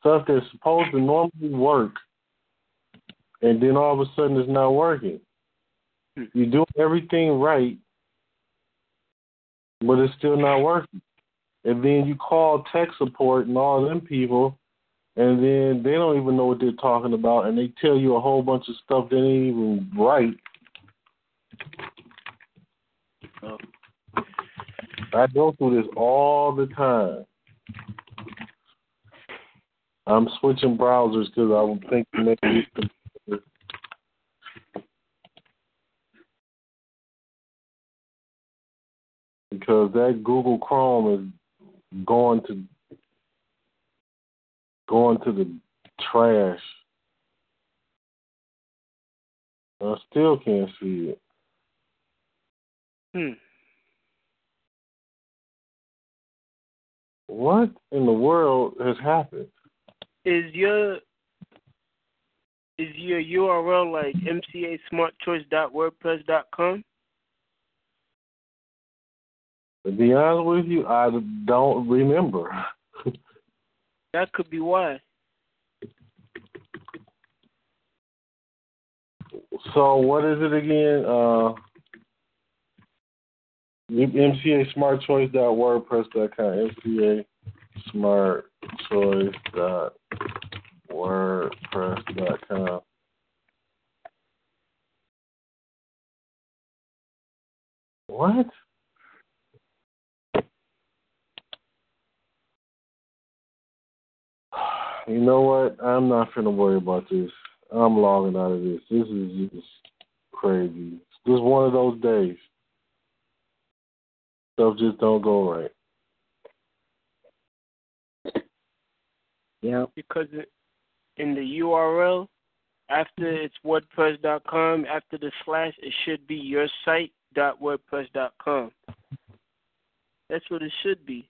Stuff that's supposed to normally work, and then all of a sudden it's not working. Hmm. You're doing everything right, but it's still not working. And then you call tech support and all them people, and then they don't even know what they're talking about, and they tell you a whole bunch of stuff that ain't even right. Oh. I go through this all the time. I'm switching browsers because I would think maybe because that Google Chrome is going to going to the trash. I still can't see it. Hmm. What in the world has happened? Is your is your URL like mcasmartchoice.wordpress.com? To be honest with you, I don't remember. That could be why. So what is it again? Uh, MCA Smart Choice dot WordPress dot com. MCA Smart Choice dot WordPress dot com. What? You know what? I'm not finna worry about this. I'm logging out of this. This is just crazy. This is one of those days. Stuff just don't go right. Yeah. Because it, in the URL, after mm-hmm. it's WordPress.com, after the slash, it should be your site.wordpress.com. That's what it should be.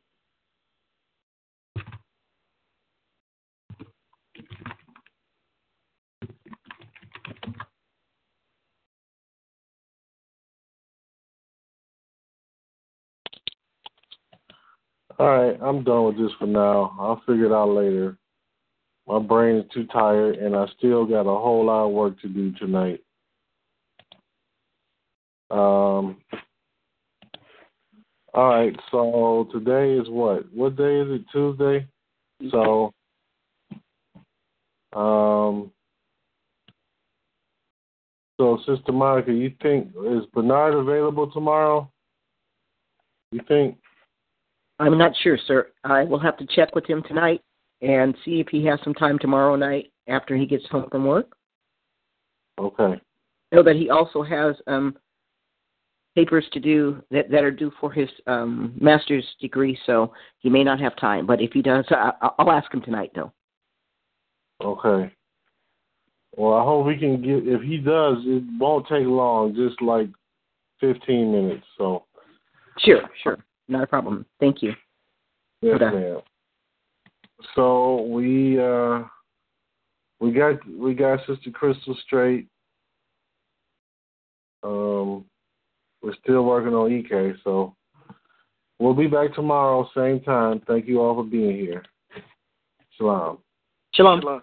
All right, I'm done with this for now. I'll figure it out later. My brain is too tired, and I still got a whole lot of work to do tonight. Um. All right, so today is what? What day is it? Tuesday. So, um, so Sister Monica, you think is Bernard available tomorrow? You think? I'm not sure, sir. I will have to check with him tonight and see if he has some time tomorrow night after he gets home from work. Okay. Know that he also has um, papers to do that, that are due for his um, master's degree, so he may not have time. But if he does, I, I'll ask him tonight, though. Okay. Well, I hope we can get. If he does, it won't take long. Just like fifteen minutes. So. Sure, sure, not a problem. Thank you. Yes, Okay. ma'am. So we uh we got we got Sister Crystal straight. Um, we're still working on EK, so we'll be back tomorrow, same time. Thank you all for being here. Shalom. Shalom. Shalom.